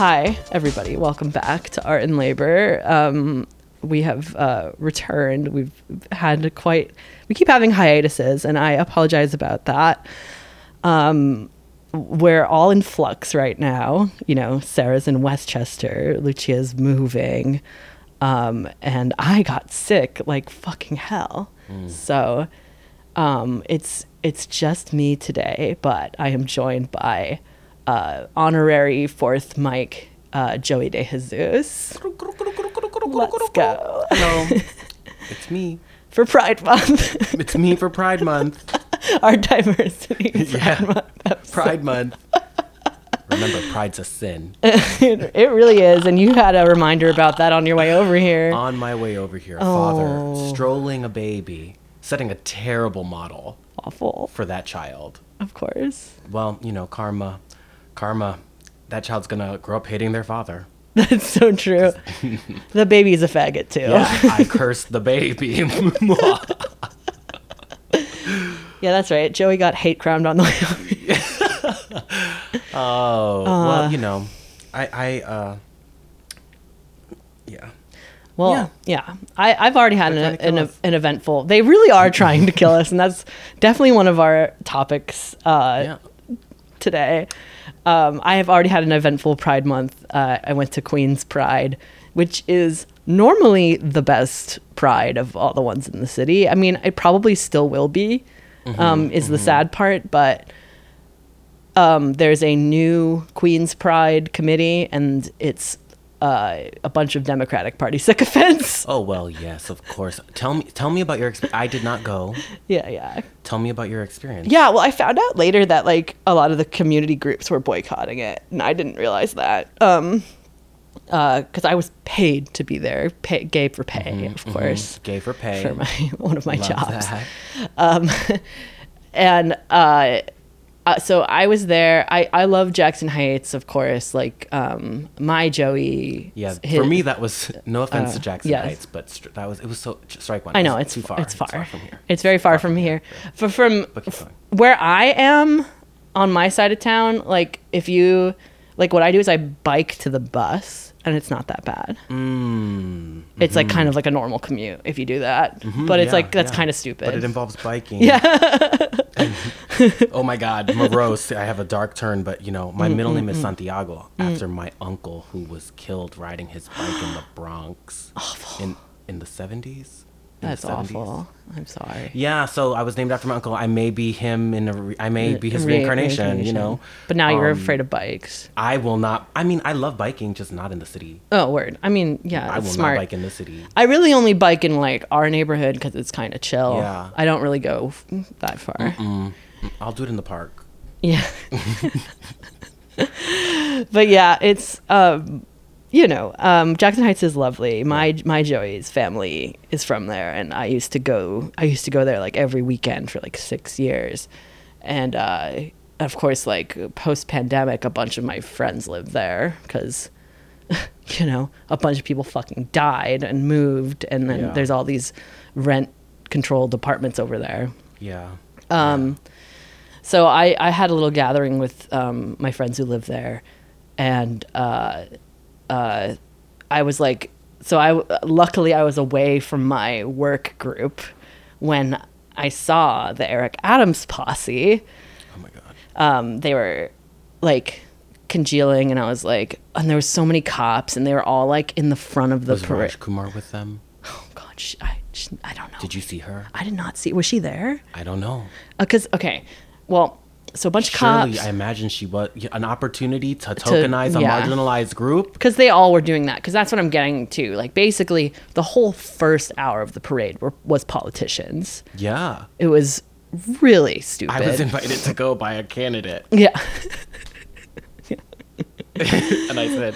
Hi, everybody. Welcome back to Art and Labor. Um, we have uh, returned. We've had quite, we keep having hiatuses, and I apologize about that. Um, we're all in flux right now. You know, Sarah's in Westchester, Lucia's moving, um, and I got sick like fucking hell. So um, it's it's just me today, but I am joined by uh, honorary fourth mic uh, Joey De Jesus. Let's go Hello. it's me. for Pride Month, It's me for Pride Month. our diversity Pride Yeah. Month episode. Pride Month. Remember, pride's a sin. it, it really is, and you had a reminder about that on your way over here. On my way over here, Oh. father strolling a baby, setting a terrible model Awful, for that child. of course. Well, you know, karma. Karma. That child's gonna grow up hating their father. That's so true. the baby's a faggot too. Yeah, I cursed the baby. Yeah, that's right. Joey got hate crowned on the way oh, Uh. well, you know, I, I, uh, yeah. Well, yeah, I, I've already had an, an, an eventful. They really are trying to kill us, and that's definitely one of our topics uh, Yeah. today. Um, I have already had an eventful Pride Month. Uh, I went to Queens Pride, which is normally the best Pride of all the ones in the city. I mean, it probably still will be. Mm-hmm, um, is the sad part, but um, there's a new Queens Pride committee, and it's uh, a bunch of Democratic Party sycophants. Oh well, yes, of course. Tell me, tell me about your. Exp- I did not go. Yeah, yeah. Tell me about your experience. Yeah, well, I found out later that like a lot of the community groups were boycotting it, and I didn't realize that. Um, because I was paid to be there, pay, gay for pay, of course, Gay for pay. for my one of my Love jobs. that. and uh, uh, so I was there. I, I love Jackson Heights, of course. Like um, my Joey. Yeah, his- for me that was no offense uh, to Jackson yes. Heights, but that was it was so strike one. I know It's it's too far. It's far. from here. It's very far from here. For from But keep going. where I am on my side of town, like if you like what I do is I bike to the bus and it's not that bad. Mm, It's like kind of mm-hmm. like a normal commute if you do that. Mm-hmm. but it's yeah, like that's yeah. kind of stupid. But it involves biking. Yeah. oh my God, morose. I have a dark turn, but you know, my Mm, middle mm, name is mm. Santiago mm. after my uncle who was killed riding his bike in the Bronx in in the seventies. That's awful. I'm sorry. Yeah, so I was named after my uncle. I may be him in a. Re- I may be his Re- reincarnation. You know. But now you're Um, afraid of bikes. I will not. I mean, I love biking, just not in the city. Oh, word. I mean, yeah, I it's will smart. not bike in the city. I really only bike in like our neighborhood because it's kind of chill. Yeah. I don't really go f- that far. I'll do it in the park. Yeah. but yeah, it's um you know, um Jackson Heights is lovely. My my Joey's family is from there and I used to go I used to go there like every weekend for like 6 years. And uh of course like post pandemic a bunch of my friends lived there cuz you know, a bunch of people fucking died and moved and then Yeah. there's all these rent controlled apartments over there. Yeah. Um, so I, I had a little gathering with um, my friends who live there, and uh, uh, I was like, so I luckily I was away from my work group when I saw the Eric Adams posse. Oh my god. Um, they were like congealing, and I was like, and there was so many cops, and they were all like in the front of the Was parade. Rajkumar with them? Oh God, she, I, she, I don't know. Did you see her? I did not see. Was she there? I don't know. Because okay, well, so a bunch of Surely, cops. I imagine she was an opportunity to tokenize a yeah. marginalized group. because they all were doing that because that's what i'm getting to like basically the whole first hour of the parade were, was politicians Yeah. it was really stupid I was invited to go by a candidate, yeah and I said,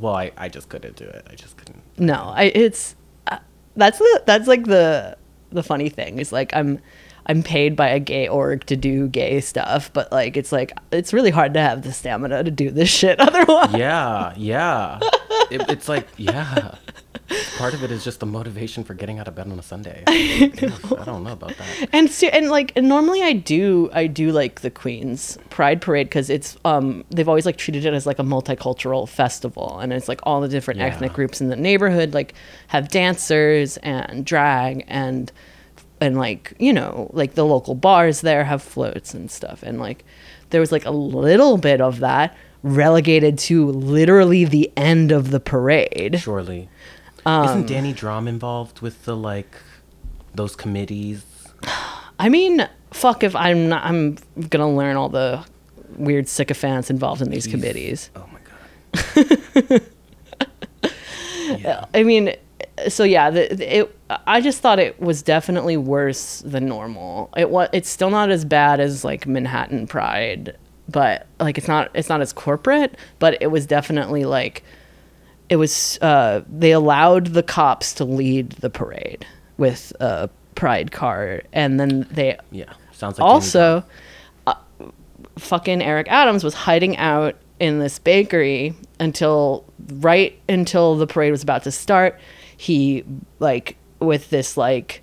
"Well, I, I just couldn't do it. I just couldn't." no i it's uh, that's the that's like the the funny thing is like i'm i'm paid by a gay org to do gay stuff but like it's like it's really hard to have the stamina to do this shit otherwise Yeah, yeah. It, it's like, yeah. Part of it is just the motivation for getting out of bed on a Sunday. I, I don't know about that. and se- and like and normally I do I do like the Queens Pride Parade because it's um they've always like treated it as like a multicultural festival and it's like all the different Yeah. ethnic groups in the neighborhood like have dancers and drag and and like you know like the local bars there have floats and stuff and like there was like a little bit of that relegated to literally the end of the parade. Surely. Um, Isn't Danny Dromm involved with the like those committees? I mean, fuck if I'm not I'm gonna learn all the weird sycophants involved in these Jeez. committees. Oh my god. yeah. I mean, so yeah, the, the- it. I just thought it was definitely worse than normal. It was. It's still not as bad as like Manhattan Pride, but like it's not. It's not as corporate, but it was definitely like. It was. Uh, they allowed the cops to lead the parade with a pride car, and then they Yeah. Sounds like also uh, fucking eric adams was hiding out in this bakery until right until the parade was about to start he like with this like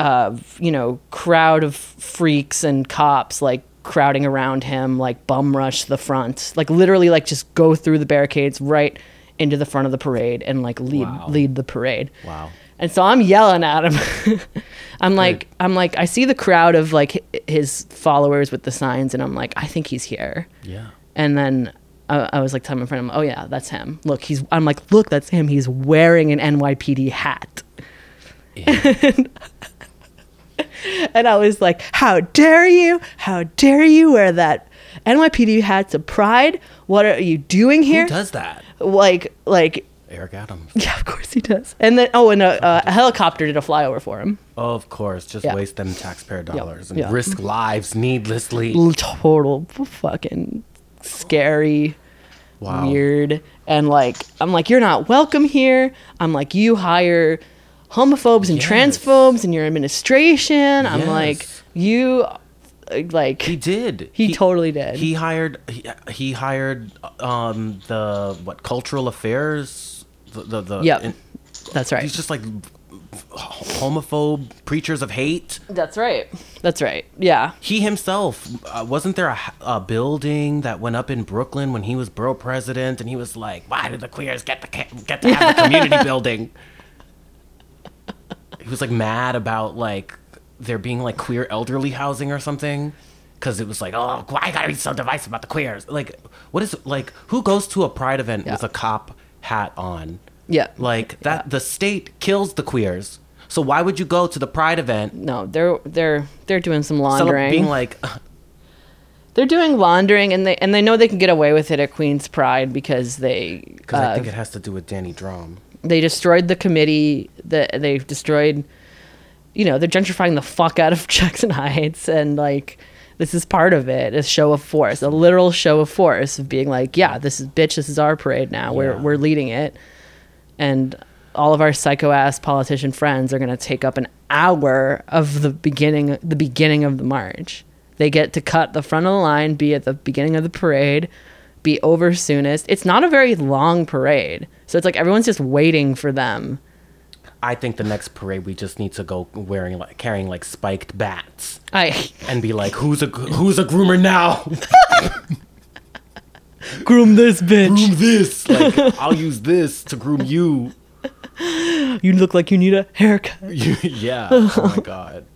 uh you know crowd of freaks and cops like crowding around him like bum rush the front like literally like just go through the barricades right into the front of the parade and like lead Wow. lead the parade Wow. and so I'm yelling at him. I'm like, I'm like, I see the crowd of like his followers with the signs, and I'm like, I think he's here. Yeah. And then I, I was like telling my friend, oh yeah, that's him. Look, he's. I'm like, look, that's him. He's wearing an NYPD hat. Yeah. And I was like, how dare you? How dare you wear that NYPD hat to Pride? What are you doing here? Who does that? Like, like, Eric Adams. yeah, of course he does. And then, oh, and a, a helicopter did a flyover for him. Oh, of course, just Yeah. waste them taxpayer dollars and yeah. risk lives needlessly. total fucking scary, Wow. weird, and like I'm like you're not welcome here. I'm like you hire homophobes and Yes. transphobes in your administration. I'm like you, uh, like He did. He totally did. He hired. He, he hired um the what cultural affairs. The the, the Yep. and that's right. He's just like homophobe preachers of hate. That's right. That's right. Yeah. He himself uh, wasn't there A building that went up in Brooklyn when he was borough president, and he was like, "Why do the queers get the get to have the community building?" He was like mad about like there being like queer elderly housing or something, because it was like, "Oh, why gotta be so divisive about the queers?" Like, what is like who goes to a pride event Yeah. with a cop hat on? Yeah. Like that, the state kills the queers. So why would you go to the pride event? No, they're they're they're doing some laundering. Being like, they're doing laundering, and they and they know they can get away with it at Queens Pride because they Because I uh, think it has to do with Danny Dromm. they destroyed the committee that they've destroyed you know they're gentrifying the fuck out of jackson heights and like this is part of it a show of force a literal show of force of being like yeah this is bitch this is our parade now we're we're leading it and all of our psycho ass politician friends are going to take up an hour of the beginning the beginning of the march. They get to cut the front of the line be at the beginning of the parade be over soonest. It's not a very long parade so it's like everyone's just waiting for them. I think the next parade we just need to go wearing like carrying like spiked bats. I and be like, who's a who's a groomer now? groom this bitch groom this. Like I'll use this to groom you. you look like you need a haircut yeah. Oh my god.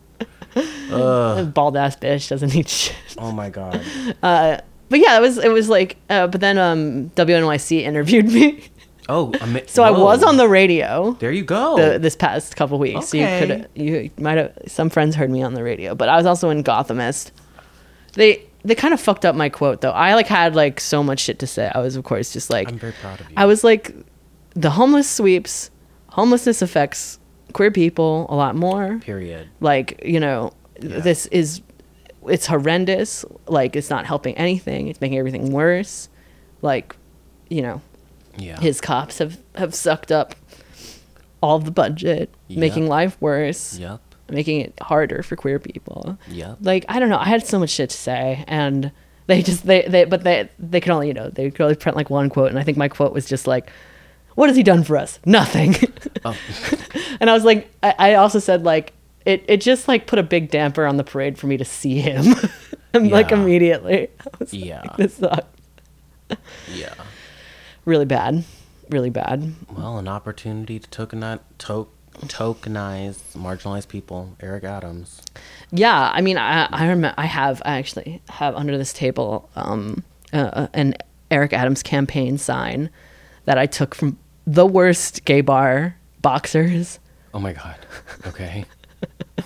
bald ass bitch doesn't need shit Oh my god. but yeah it was it was like uh, but then um wnyc interviewed me Oh, ama- so i was on the radio There you go. the, this past couple weeks. So you could you might have some friends heard me on the radio, but I was also in Gothamist. They they kind of fucked up my quote though. I like had like so much shit to say. I was of course just like I'm very proud of you. I was like the homeless sweeps. Homelessness affects queer people a lot more. Period. Like, you know, Yeah. this is it's horrendous. Like it's not helping anything. It's making everything worse. Like, you know, Yeah. his cops have have sucked up all the budget, making life worse, Yep. Making it harder for queer people. Yeah. Like I don't know, I had so much shit to say, and they just they they but they they could only you know they could only print like one quote, and I think my quote was just like, What has he done for us? Nothing. Oh. and I was like, I, I also said like it, it just like put a big damper on the parade for me to see him. I'm like immediately. Yeah. like, this sucks. Yeah. Really bad. Really bad. Well, an opportunity to tokenize, to- tokenize marginalized people. Eric Adams. Yeah, I mean, I I I have I actually have under this table um uh, an Eric Adams campaign sign that I took from the worst gay bar boxers. Oh my God. Okay.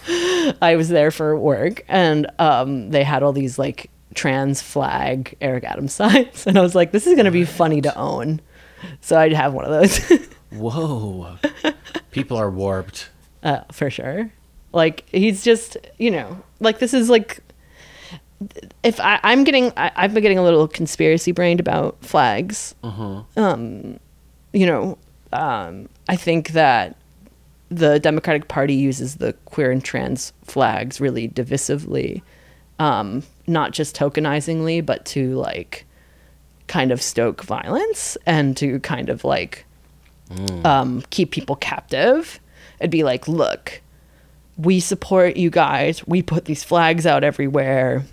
I was there for work, and um, they had all these like trans flag Eric Adams signs, and I was like, this is gonna be funny to own. So I'd have one of those Whoa. People are warped. uh, for sure. Like he's just, you know, like this is like if I, I'm getting, I, I've been getting a little conspiracy brained about flags. Um, you know, um, I think that the Democratic Party uses the queer and trans flags really divisively, um, not just tokenizingly, but to like kind of stoke violence and to kind of like um, keep people captive. It'd be like, look, we support you guys. We put these flags out everywhere.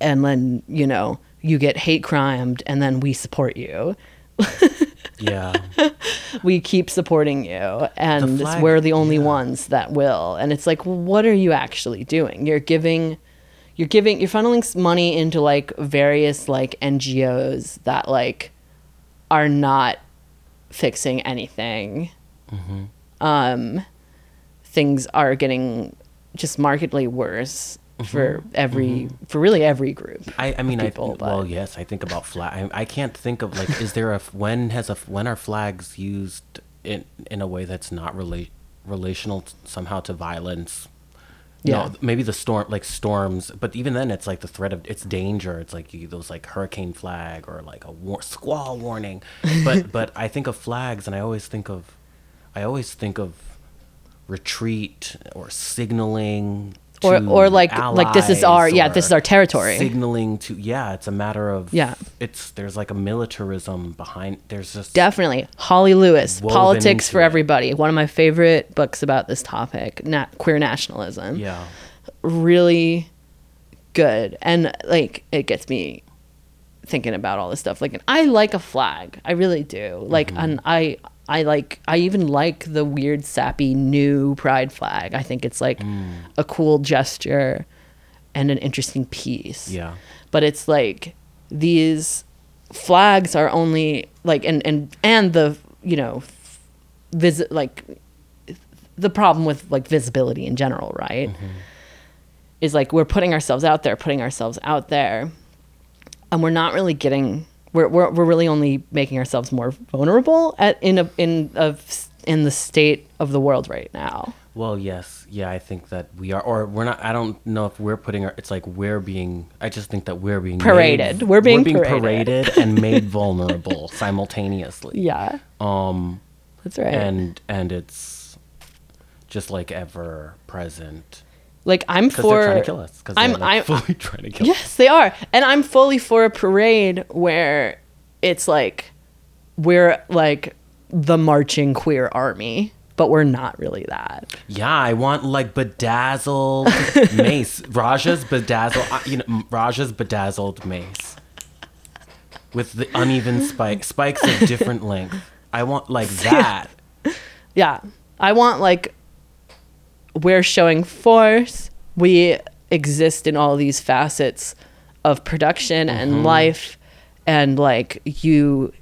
And then, you know, you get hate crimed, and then we support you. Yeah. We keep supporting you. And flag- we're the only yeah. ones that will. And it's like, what are you actually doing? You're giving. You're giving you're funneling money into like various like NGOs that like are not fixing anything. Mm-hmm. Um, things are getting just markedly worse for mm-hmm. every mm-hmm. for really every group. I, I mean, people, I, but- well, yes, I think about flag. I, I can't think of like, is there a when has a when are flags used in in a way that's not relate relational t- somehow to violence? Yeah. No, maybe the storm, like storms, but even then, it's like the threat of it's danger. It's like you, those like hurricane flag or like a war, squall warning. But but I think of flags, and I always think of, I always think of retreat or signaling Or- or like- like, this is our- yeah, this is our territory. signaling to yeah it's a matter of Yeah. it's there's like a militarism behind there's just Definitely. Holly Lewis, Politics for it. Everybody. One of my favorite books about this topic, na- queer nationalism. yeah Really good. And like it gets me thinking about all this stuff. Like and I like a flag. I really do. Like Mm-hmm. and I I like I even like the weird sappy new pride flag. I think it's like Mm. a cool gesture and an interesting piece yeah but it's like these flags are only like and and and the you know visit like the problem with like visibility in general right is like we're putting ourselves out there putting ourselves out there and we're not really getting we're we're, we're really only making ourselves more vulnerable at in a in of in the state of the world right now well yes yeah i think that we are or we're not i don't know if we're putting our it's like we're being i just think that we're being Paraded. made- We're being paraded. paraded. and made vulnerable simultaneously yeah um that's right and and it's just like ever present like i'm for they're trying to kill us because I'm- like I'm- fully trying to kill us Yes, they are. And I'm fully for a parade where it's like we're like the marching queer army, but we're not really that. Yeah, I want like bedazzled mace. Raja's bedazzled, uh, you know, Raja's bedazzled mace with the uneven spike, spikes of different length. I want like that. Yeah. I want like we're showing force. We exist in all these facets of production Mm-hmm. and life and like you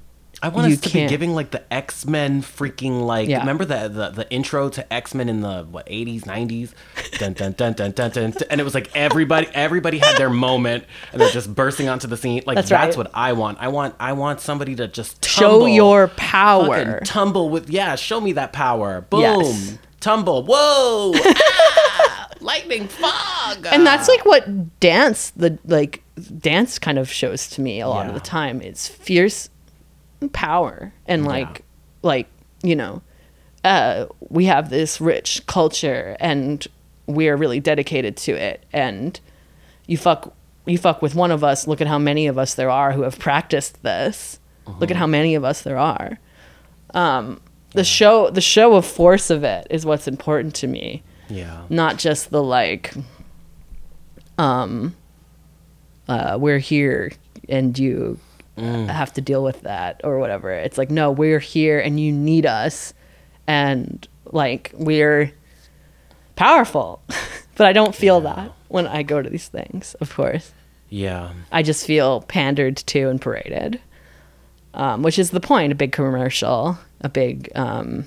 I want You us to can't- be giving like the X Men freaking like. Yeah. Remember the, the the intro to X Men in the what eighties nineties, dun, dun, dun, dun, dun, dun, and it was like everybody everybody had their moment and they're just bursting onto the scene. Like That's that's, right. what I want. I want I want somebody to just show your power. tumble with yeah show me that power boom Yes. Tumble. Whoa. Ah, lightning fog. And that's like what dance the like dance kind of shows to me a lot of the time. It's fierce power and Yeah. like like you know uh we have this rich culture and we're really dedicated to it. And you fuck you fuck with one of us look at how many of us there are who have practiced this. Look at how many of us there are. Um, the show, the show of force of it is what's important to me, Yeah. not just the like. Um. Uh, we're here, and you have to deal with that or whatever. It's like no, we're here, and you need us, and like we're powerful. but I don't feel that when I go to these things. Of course. Yeah. I just feel pandered to and paraded, um, which is the point. A big commercial, a big um,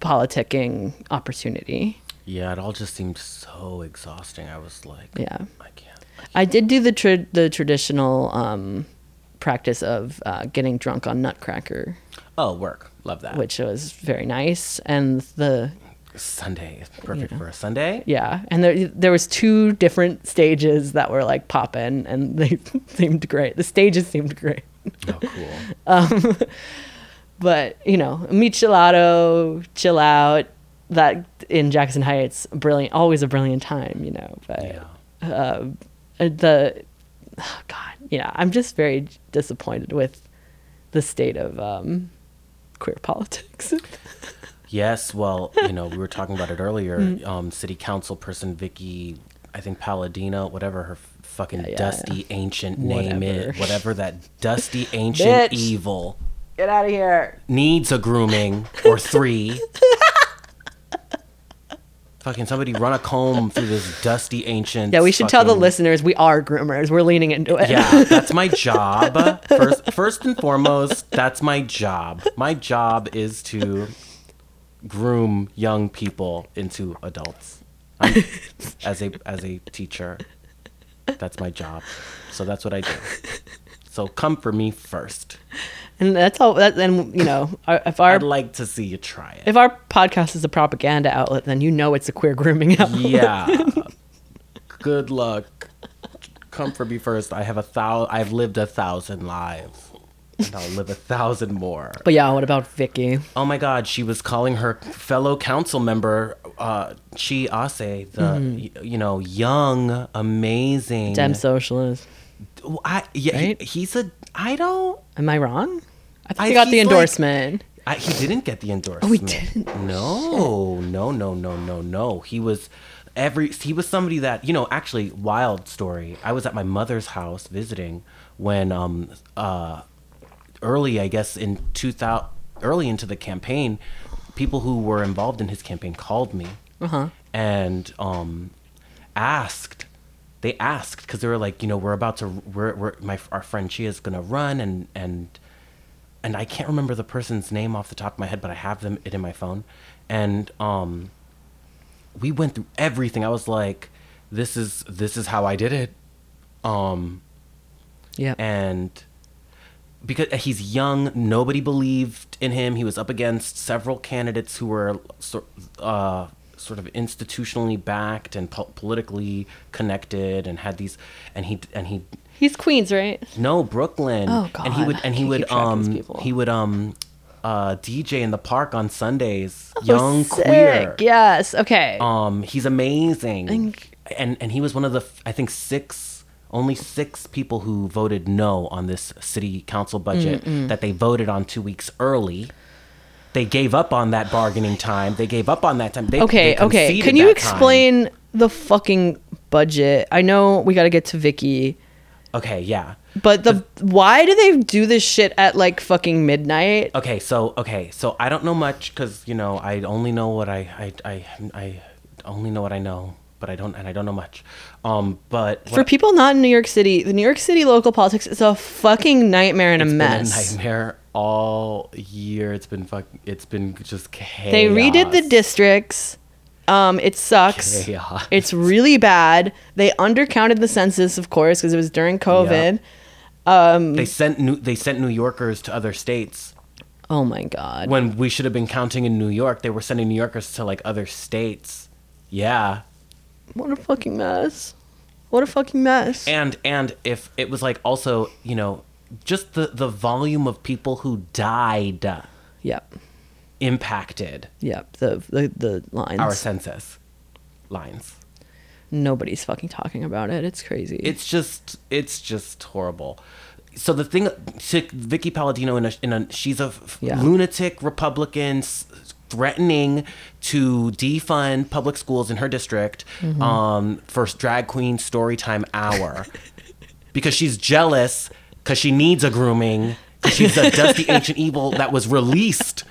politicking opportunity. Yeah. It all just seemed so exhausting. I was like, Yeah, I can't. I did do the tra- the traditional um, practice of uh, getting drunk on Nutcracker, Oh, work. Love that. which was very nice, and the Sunday is perfect for a Sunday. yeah, and there there was two different stages that were like popping, and they seemed great. The stages seemed great. Oh, cool. but you know, Michelado, chill out. That in Jackson Heights, brilliant, always a brilliant time, you know. But Yeah. uh, the oh God, yeah, I'm just very disappointed with the state of um, queer politics. Yes, well, you know, we were talking about it earlier. Mm. Um, City Council person Vickie, I think Paladino, whatever her f- fucking Yeah, yeah, dusty ancient name is, Whatever. whatever that dusty ancient evil Get out of here. needs a grooming or three. fucking somebody run a comb through this dusty ancient. Yeah, we should tell the listeners we are groomers. We're leaning into it. Yeah, that's my job. First, first and foremost, that's my job. My job is to groom young people into adults. I'm, as a as a teacher, that's my job. So that's what I do. So come for me first. And that's all. That, and you know, our- if our I'd like to see you try it. if our podcast is a propaganda outlet, then you know it's a queer grooming outlet. Yeah. Good luck. Come for me first. I have a thou. I've lived a thousand lives, and I'll live a thousand more. But yeah, what about Vickie? Oh my God, she was calling her fellow council member, uh, Chi Ossé, the y- you know young, amazing. Dem socialist. I, yeah, he- he's a. I don't. Am I wrong? I thought I- he got the he's like- endorsement. I, he didn't get the endorsement. Oh, he didn't? No, no, no, no, no, no. He was every. He was somebody that you know. Actually, wild story. I was at my mother's house visiting when um uh early, I guess in two thousand early into the campaign, people who were involved in his campaign called me Uh-huh. and um asked. They asked because they were like, you know, we're about to, we're, we're my our friend Chia is gonna run and and and I can't remember the person's name off the top of my head, but I have them it in my phone. And um we went through everything. I was like, this is this is how I did it. Um Yeah. and because he's young, nobody believed in him. He was up against several candidates who were sort uh, sort of institutionally backed and po- politically connected, and had these, and he and he He's Queens, right? no Brooklyn. Oh, god And he would and he would keep track of these um he would um uh DJ in the park on Sundays. Oh, young sick. queer. Yes. Okay. Um, he's amazing, Thank- and and he was one of the I think six only six people who voted no on this city council budget that they voted on two weeks early. They gave up on that bargaining time. They gave up on that time. They, okay. they Okay. Can you that time. explain the fucking budget? I know we got to get to Vickie, Okay, yeah. but the why do they do this shit at like fucking midnight? Okay, so okay, so I don't know much because you know I only know what I I I I only know what I know, but I don't and I don't know much. Um, but For people not in New York City, the New York City local politics is a fucking nightmare and a mess. been a nightmare all year. It's been fuck. It's been just chaos. They redid the districts. Um, it sucks. Chaos. It's really bad. They undercounted the census, of course, because it was during COVID. Um, They sent new. They sent New Yorkers to other states Oh my god. when we should have been counting in New York. They were sending New Yorkers to like other states. Yeah, What a fucking mess. What a fucking mess. and and if it was like also you know just the the volume of people who died Yep. impacted Yep. The the, the lines. our census lines. Nobody's fucking talking about it. It's crazy. It's just it's just horrible. so the thing, Vickie Paladino, in a, in a she's a Yeah. lunatic Republican threatening to defund public schools in her district Mm-hmm. um, for drag queen story time hour because she's jealous because she needs a grooming. 'cause She's a dusty ancient evil that was released.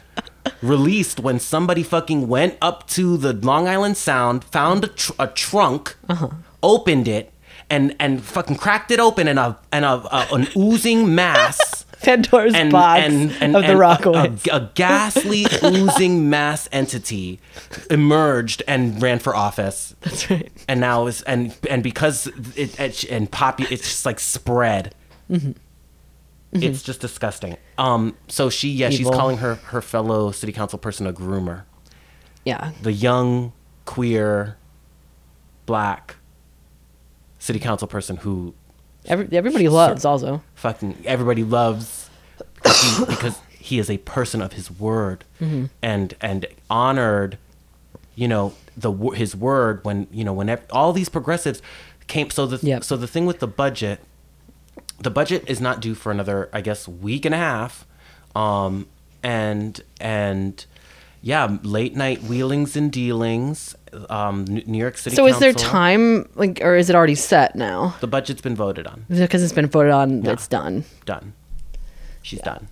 Released when somebody fucking went up to the Long Island Sound, found a, tr- a trunk, Uh-huh. opened it, and and fucking cracked it open, and a and a, a an oozing mass Pandora's and, box and, and, of the a- Rockaways. A, a ghastly oozing mass entity emerged and ran for office. That's right. And now is and and because it, it and poppy it's just like spread. It's just disgusting. Um. So she yeah she's calling her her fellow city council person a groomer. Yeah. The young queer black city council person who Every, everybody loves also. fucking everybody loves because he, because he is a person of his word Mm-hmm. and and honored you know the his word when you know whenever all these progressives came so the Yep. so the thing with the budget the budget is not due for another i guess week and a half um and and yeah late night wheelings and dealings um new york city So is there time, like, or is it already set now? the budget's been voted on Because it's been voted on, Yeah. it's done. done she's done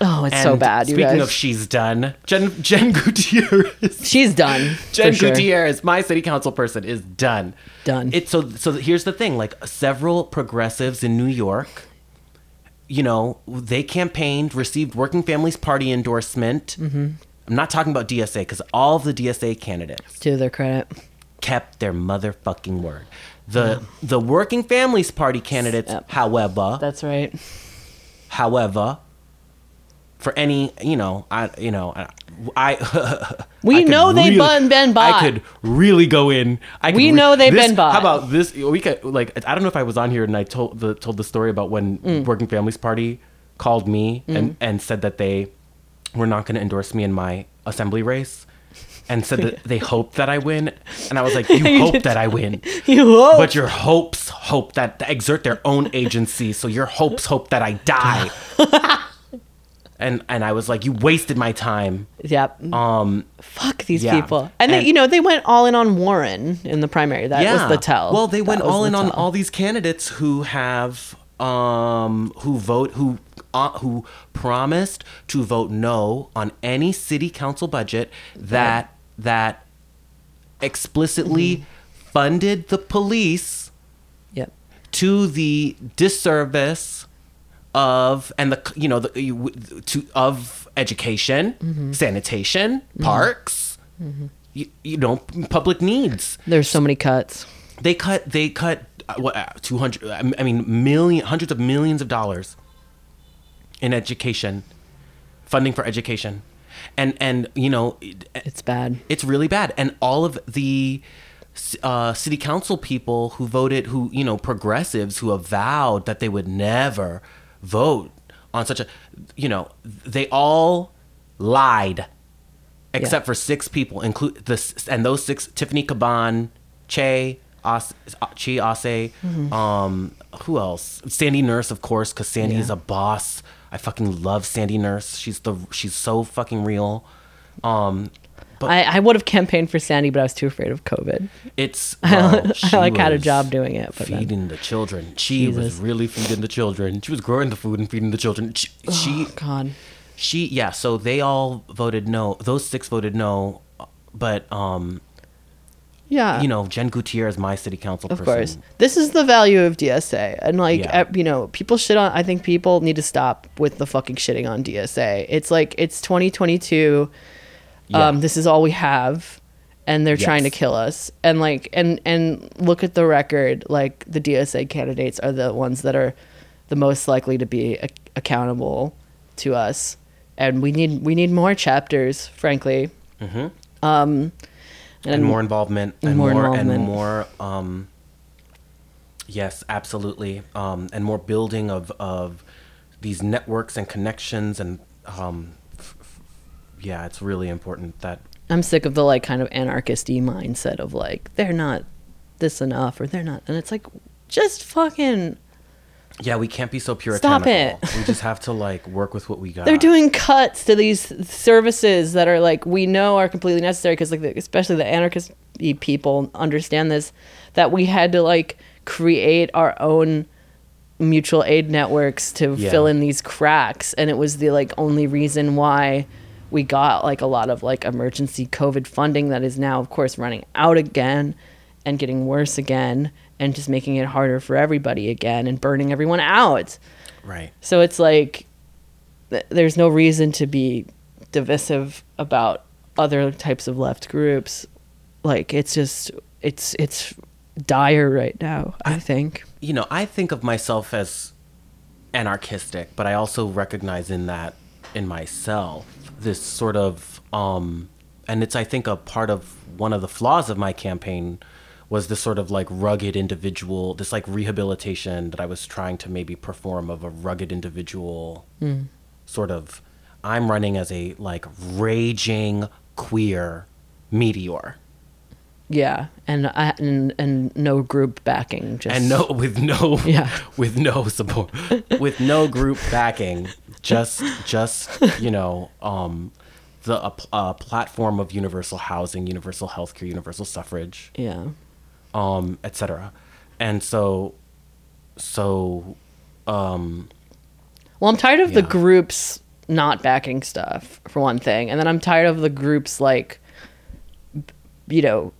Oh, it's so bad. You Speaking guys. of she's done, Jen Jen Gutierrez. she's done. Jen sure. Gutierrez, my city council person, is done. Done. It's so so. Here's the thing: like several progressives in New York, you know, they campaigned, received Working Families Party endorsement. Mm-hmm. I'm not talking about DSA because all of the DSA candidates To their credit. kept their motherfucking word. The the Working Families Party candidates, Yep. however, That's right. however, for any, you know, I, you know, I, I We I know they've been- been bought. I could really go in. I could We know they've this- been bought. How about this? We could like. I don't know if I was on here and I told the told the story about when Mm. Working Families Party called me and and said that they were not going to endorse me in my assembly race. And said that they hoped that I win, and I was like, "You You hope that I win, You hope. but your hopes hope that exert their own agency. So your hopes hope that I die." and and I was like, "You wasted my time." Yep. Um, Fuck these yeah. people. And, they, you know, they went all in on Warren in the primary. That was the tell. Well, they That went all in on all these candidates who have um who vote who uh, who promised to vote no on any city council budget that that explicitly Mm-hmm. funded the police Yep. to the disservice of and the you know the to of education, Mm-hmm. sanitation, parks, you, you know public needs There's so many cuts. they cut they cut uh, what uh, 200 i mean million hundreds of millions of dollars in education funding for education and and you know It's bad. it's really bad and all of the uh, city council people who voted who you know progressives who avowed that they would never vote on such a you know they all lied except for six people include this and those six tiffany caban che As, Chi Ossé Mm-hmm. um who else sandy nurse of course because sandy Yeah. is a boss i fucking love sandy nurse. She's the she's so fucking real. Um but I, I would have campaigned for Sandy, but I was too afraid of COVID. it's I well, she like had a job doing it, but then- feeding the children. She was really feeding the children. She was growing the food and feeding the children. She, she Oh, God. she yeah so they all voted no those six voted no but um Yeah. you know jen gutierrez my city council person. Of person course. This is the value of DSA. And like, Yeah. uh, you know, people shit on, I think people need to stop with the fucking shitting on DSA. It's like, it's 2022. Yeah. Um, this is all we have. And they're trying to kill us. And like, and, and look at the record. Like, the DSA candidates are the ones that are the most likely to be a- accountable to us. And we need, we need more chapters, frankly. Mhm. Um, and, more involvement and, more more, involvement. and more um yes absolutely um and more building of of these networks and connections and um f- f- yeah it's really important that I'm sick of the like kind of anarchisty mindset of like they're not this enough or they're not and it's like just fucking Yeah, we can't be so puritanical. Stop it. we just have to like work with what we got. they're doing cuts to these services that are like we know are completely necessary because like the, especially the anarchist people understand this that we had to like create our own mutual aid networks to Yeah. fill in these cracks and it was the like only reason why we got like a lot of like emergency covid funding that is now of course running out again and getting worse again and just making it harder for everybody again and burning everyone out right. so it's like th- there's no reason to be divisive about other types of left groups. Like it's just it's it's dire right now, I think. you know, I think of myself as anarchistic, but I also recognize in that in myself this sort of um and it's I think a part of one of the flaws of my campaign was this sort of like rugged individual, this like rehabilitation that I was trying to maybe perform of a rugged individual sort of I'm running as a like raging queer meteor. Yeah, and I, and and no group backing just and no with no Yeah. with no support with no group backing just just you know um the a platform of universal housing universal healthcare universal suffrage yeah. Um etc and so so um Well, I'm tired of the groups not backing stuff for one thing, and then I'm tired of the groups like, b- you know,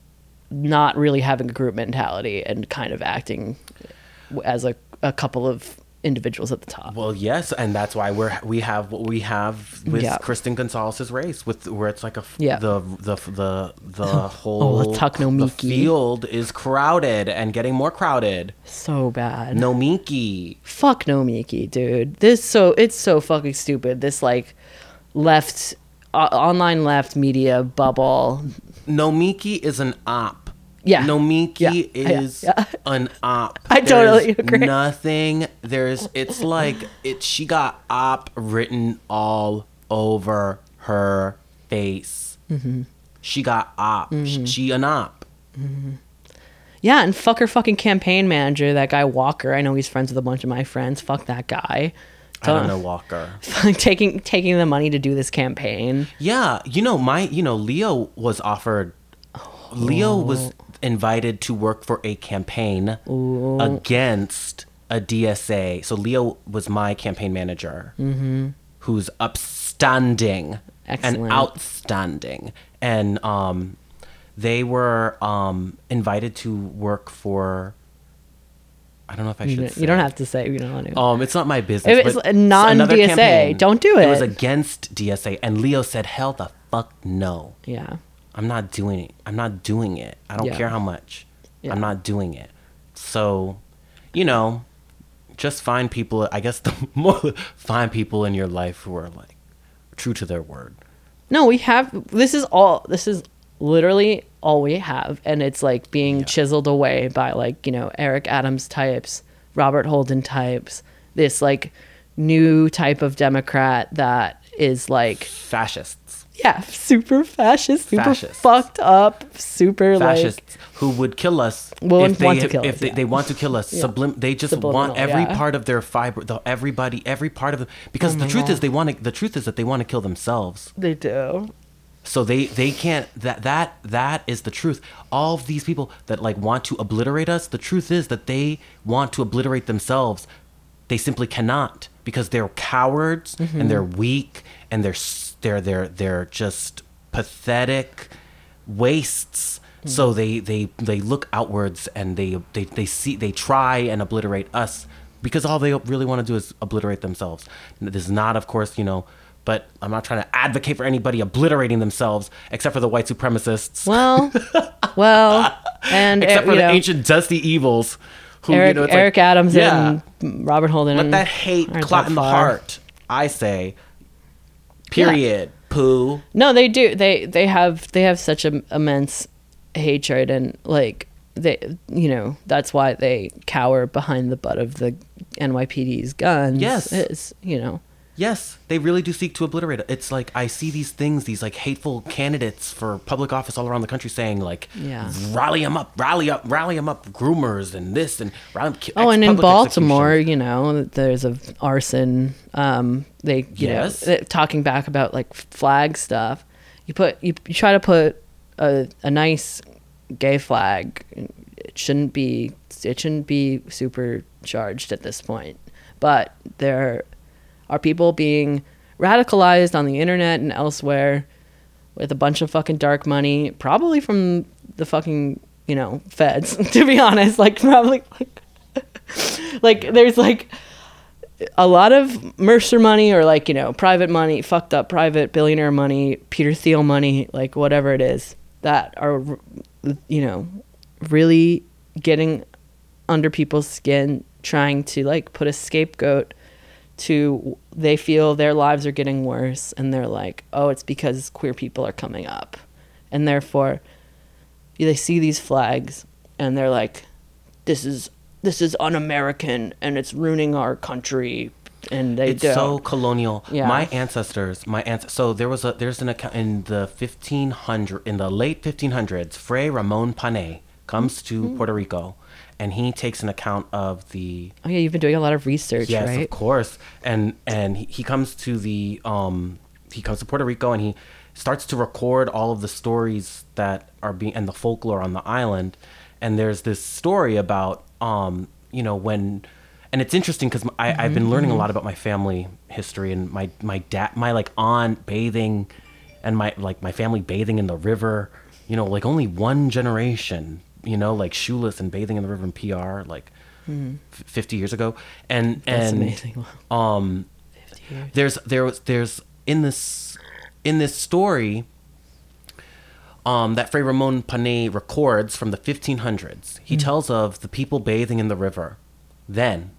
not really having a group mentality and kind of acting as a, a couple of individuals at the top. well yes and that's why we're we have what we have with Yeah. kristen gonzalez's race with where it's like a Yeah. the the the the whole no the field is crowded and getting more crowded So bad. Nomiki. Fuck Nomiki, dude. This so it's so fucking stupid. This like left uh, online left media bubble. Nomiki is an op. Yeah. Nomiki Yeah. Is Yeah. an op. I totally There's agree. Nothing. There's. It's like it. She got op written all over her face. Mm-hmm. She got op. She, she an op. Yeah, and fuck her fucking campaign manager, that guy Walker. I know he's friends with a bunch of my friends. Fuck that guy. I don't know Walker. taking taking the money to do this campaign. Yeah, you know my. You know Leo was offered. Leo was Oh. Invited to work for a campaign against a DSA. So Leo was my campaign manager, who's upstanding and outstanding, and um, they were um invited to work for. I don't know if I should. say you don't have to say you don't want to. Um, it's not my business. It was but a non-DSA, don't do It It was against DSA, and Leo said, "Hell the fuck no! yeah. I'm not doing it. I'm not doing it. I don't Yeah. care how much. Yeah. I'm not doing it." So, you know, just find people. I guess the more find people in your life who are like true to their word. No, we have this is all this is literally all we have and it's like being Yeah. chiseled away by like, you know, Eric Adams types, Robert Holden types, this like new type of democrat that is like Fascists, yeah, super fascist, super Fascists. fucked up, super fascists like who would kill us Well, if they want to kill if us, they, yeah. they want to kill us. Yeah. Sublim- they just Subliminal, want every yeah. part of their fiber, the, everybody, every part of them. Oh Because the truth is, they want to. The truth is that they want to kill themselves. they do. So they they can't that that that is the truth. All of these people that like want to obliterate us, the truth is that they want to obliterate themselves. They simply cannot because they're cowards and mm-hmm. they're weak and they're s- they're they're they're just pathetic wastes. So they they they look outwards and they they they see they try and obliterate us because all they really want to do is obliterate themselves. This is not, of course, you know. But I'm not trying to advocate for anybody obliterating themselves, except for the white supremacists, Well, well, and except uh, for you the know, ancient dusty evils, who Eric, you know, it's Eric like, Adams yeah, and Robert Holden. let that hate clot in the heart. I say, period. Poo. No, they do. They they have they have such a immense hatred and like they you know that's why they cower behind the butt of the NYPD's guns. Yes. is you know Yes, they really do seek to obliterate it. It's like I see these things, these like hateful candidates for public office all around the country saying like, Yeah. rally them up, rally up, rally them up, groomers and this and rally Oh, and in Baltimore, executions. you know, there's a arson. Um, they, you Yes. know, talking back about like flag stuff. You put, you, you try to put a, a nice gay flag. It shouldn't be, it shouldn't be supercharged at this point. But there are people being radicalized on the internet and elsewhere with a bunch of fucking dark money, probably from the fucking, you know, feds, to be honest. Like, probably, like, like there's like a lot of Mercer money or like, you know, private money, fucked up private billionaire money, Peter Thiel money, like whatever it is that are, you know, really getting under people's skin, trying to like put a scapegoat to they feel their lives are getting worse and they're like, oh, it's because queer people are coming up. And therefore they see these flags and they're like, this is this is un-American and it's ruining our country and they It's don't. so colonial. Yeah. My ancestors, my ans- so there was a there's an account in the 1500 in the late 1500s. Fray Ramon Pané comes to Mm-hmm. Puerto Rico, and he takes an account of the oh yeah, you've been doing a lot of research, yes, right? of course. And and he, he comes to the um he comes to Puerto Rico and he starts to record all of the stories that are being and the folklore on the island. And there's this story about um you know when and it's interesting because I I've been learning a lot about my family history and my my dad my like aunt bathing and my like my family bathing in the river. You know, like only one generation. You know, like shoeless and bathing in the river in PR, like f- 50 years ago. And That's and amazing. um there's there was there's in this in this story um that Fray Ramon Pané records from the 1500s he tells of the people bathing in the river then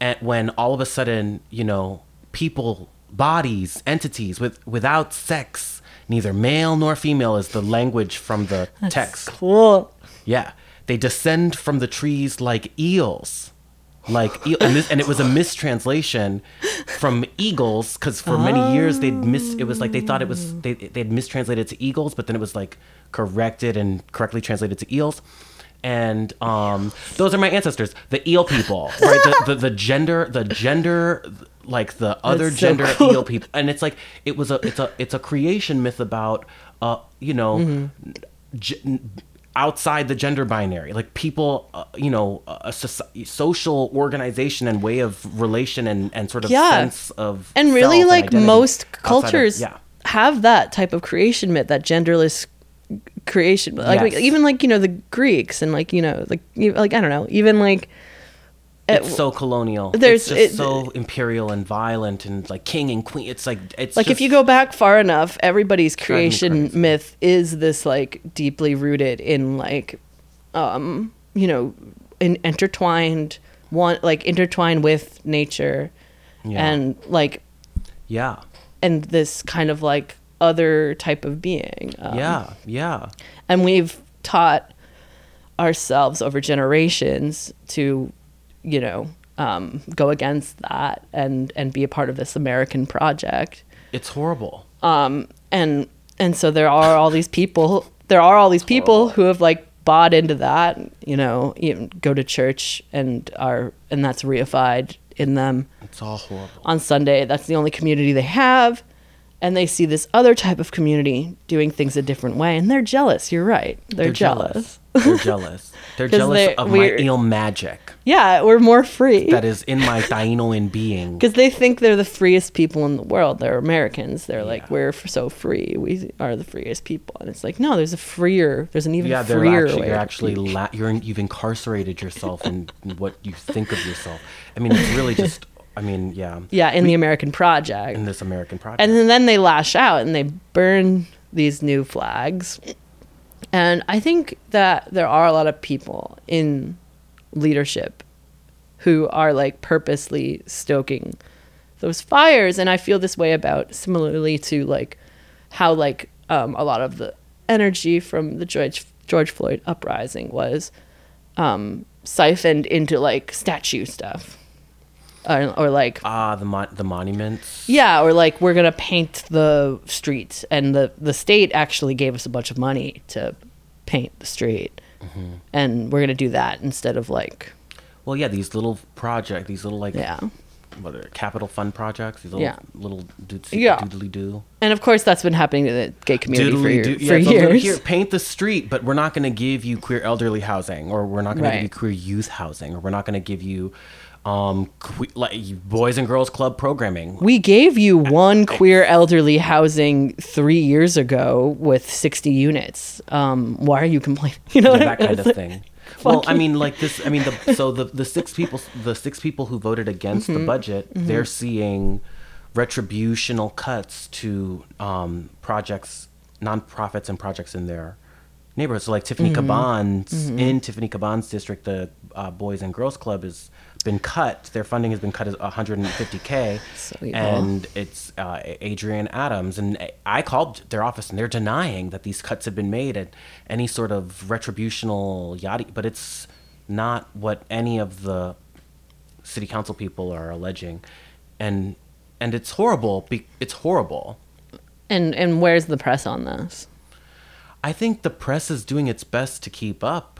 and when all of a sudden you know people bodies entities with without sex neither male nor female is the language from the text. Cool. Yeah, they descend from the trees like eels, like eel, and, this, and it was a mistranslation from eagles because for many years they'd mis. It was like they thought it was they they'd mistranslated to eagles, but then it was like corrected and correctly translated to eels. And um, those are my ancestors, the eel people, right? The, the the gender, the gender, like the other so gender cool. eel people, and it's like it was a it's a it's a creation myth about uh you know Mm-hmm. g- outside the gender binary. Like people uh, you know a soci- social organization and way of relation and, and sort of Yeah. sense of and really like identity most outside of- cultures yeah. have that type of creation myth that genderless creation like, like, even like you know the greeks and like you know like like i don't know even like it's it- so colonial. There's- it's just it- so imperial and violent and like king and queen. It's like it's like if you go back far enough everybody's creation myth is this like deeply rooted in like um you know in intertwined one like intertwined with nature Yeah. and like yeah. and this kind of like other type of being um, yeah yeah. and we've taught ourselves over generations to you know um, go against that and and be a part of this american project. It's horrible. Um, and and so there are all these people there are all these people who have like bought into that you know even go to church and are and that's reified in them. It's all horrible. On sunday that's the only community they have and they see this other type of community doing things a different way and they're jealous you're right. They're, jealous. they're jealous. They're 'Cause jealous they- of my eel magic yeah we're more free that is in my Tainoan being because they think they're the freest people in the world. They're Americans. They're like, we're f- so free. We are the freest people. And it's like, no, there's a freer. There's an even yeah, they're freer actually way. you're actually la- you're in, you've incarcerated yourself in what you think of yourself. I mean, it's really just. I mean, yeah, yeah, in the American project. in this American project. and then they lash out and they burn these new flags. And I think that there are a lot of people in leadership who are like purposely stoking those fires and i feel this way about similarly to like how like um, a lot of the energy from the george george floyd uprising was um, siphoned into like statue stuff or, or like Ah, the mon- the monuments. yeah, or like we're gonna paint the streets, and the the state actually gave us a bunch of money to paint the street, Mm-hmm. and we're gonna do that instead of like Well, yeah, these little project, these little like yeah. what are capital fund projects, these little Yeah. little doodsy, Yeah. doodly doo. And of course, that's been happening to the gay community for, Doodly-doo. for Yeah, it's a little- years. Here, paint the street, but we're not going to give you queer elderly housing, or we're not going to give you queer youth housing, or we're not going to give you um que- like boys and girls club programming. We gave you one queer elderly housing three years ago with 60 units. Um, why are you complaining? You know Yeah, that I kind of thing. Well, I mean, like this. I mean, the so the the six people, the six people who voted against Mm-hmm. the budget, they're seeing retributional cuts to um, projects, nonprofits, and projects in their neighborhoods. So, like Tiffany Mm-hmm. Caban's in Tiffany Caban's district, the uh, Boys and Girls Club has been cut. Their funding has been cut as 150k, So and it's uh, Adrienne Adams. And I called their office, and they're denying that these cuts have been made and any sort of retributional yada. But it's not what any of the city council people are alleging, and and it's horrible. Be- it's horrible. And and where's the press on this? I think the press is doing its best to keep up.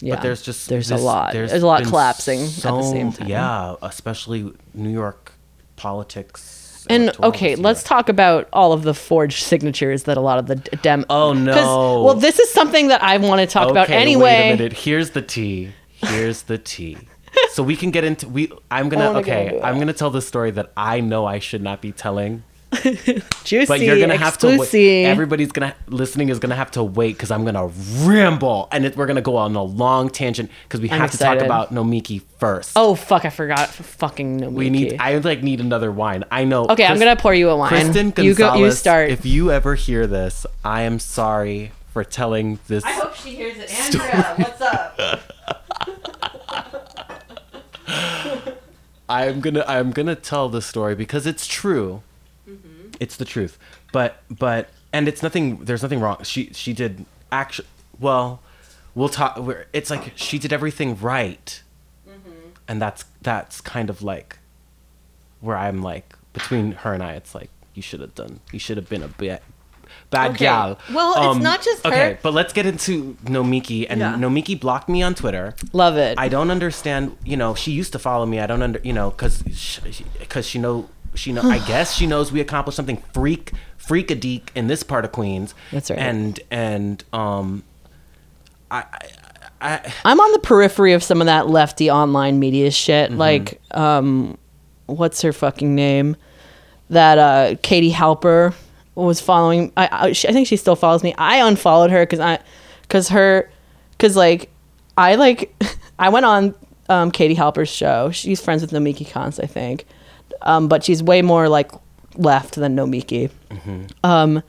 Yeah, But there's just there's this- a lot. There's, a lot collapsing at the same time. Yeah, especially New York politics. Uh, and okay, let's talk about all of the forged signatures that a lot of the d- dem. Oh no. Well, this is something that I want to talk about anyway. Wait a minute. Here's the tea. Here's the tea. So we can get into we. I'm gonna okay. I'm gonna tell the story that I know I should not be telling, Juicy, but you're gonna have to. Wait. Everybody's gonna listening is gonna have to wait because I'm gonna ramble and it, we're gonna go on a long tangent because we I'm have to talk excited. about Nomiki first. Oh fuck! I forgot. f- Fucking no. we need. I like need another wine. I know. Okay, I'm gonna pour you a wine. Kristen Gonzalez. you go. You start. If you ever hear this, I am sorry for telling this. I hope she hears it. Andrea, what's up? I'm gonna I'm gonna tell the story because it's true. It's the truth. But but and it's nothing. There's nothing wrong. She she did actually well. We'll talk. We're, it's like she did everything right, Mm-hmm. and that's that's kind of like where I'm like between her and I. It's like you should have done. You should have been a bit bad Okay. gal. Well, it's not just her. Okay, but let's get into Nomiki. And Yeah. Nomiki blocked me on Twitter. Love it. I don't understand. You know, she used to follow me. I don't under. You know, because because she know she know. I guess she knows we accomplished something freak freak a deek in this part of Queens. That's right. And and um, I I. I I'm on the periphery of some of that lefty online media shit. Mm-hmm. Like, um, what's her fucking name? That uh, Katie Halper was following. I I, she, I think she still follows me. I unfollowed her because I, because her, because like, I like, I went on um, Katie Halper's show. She's friends with Nomiki Konst, I think, um, but she's way more like left than Nomiki. Mm-hmm. Um,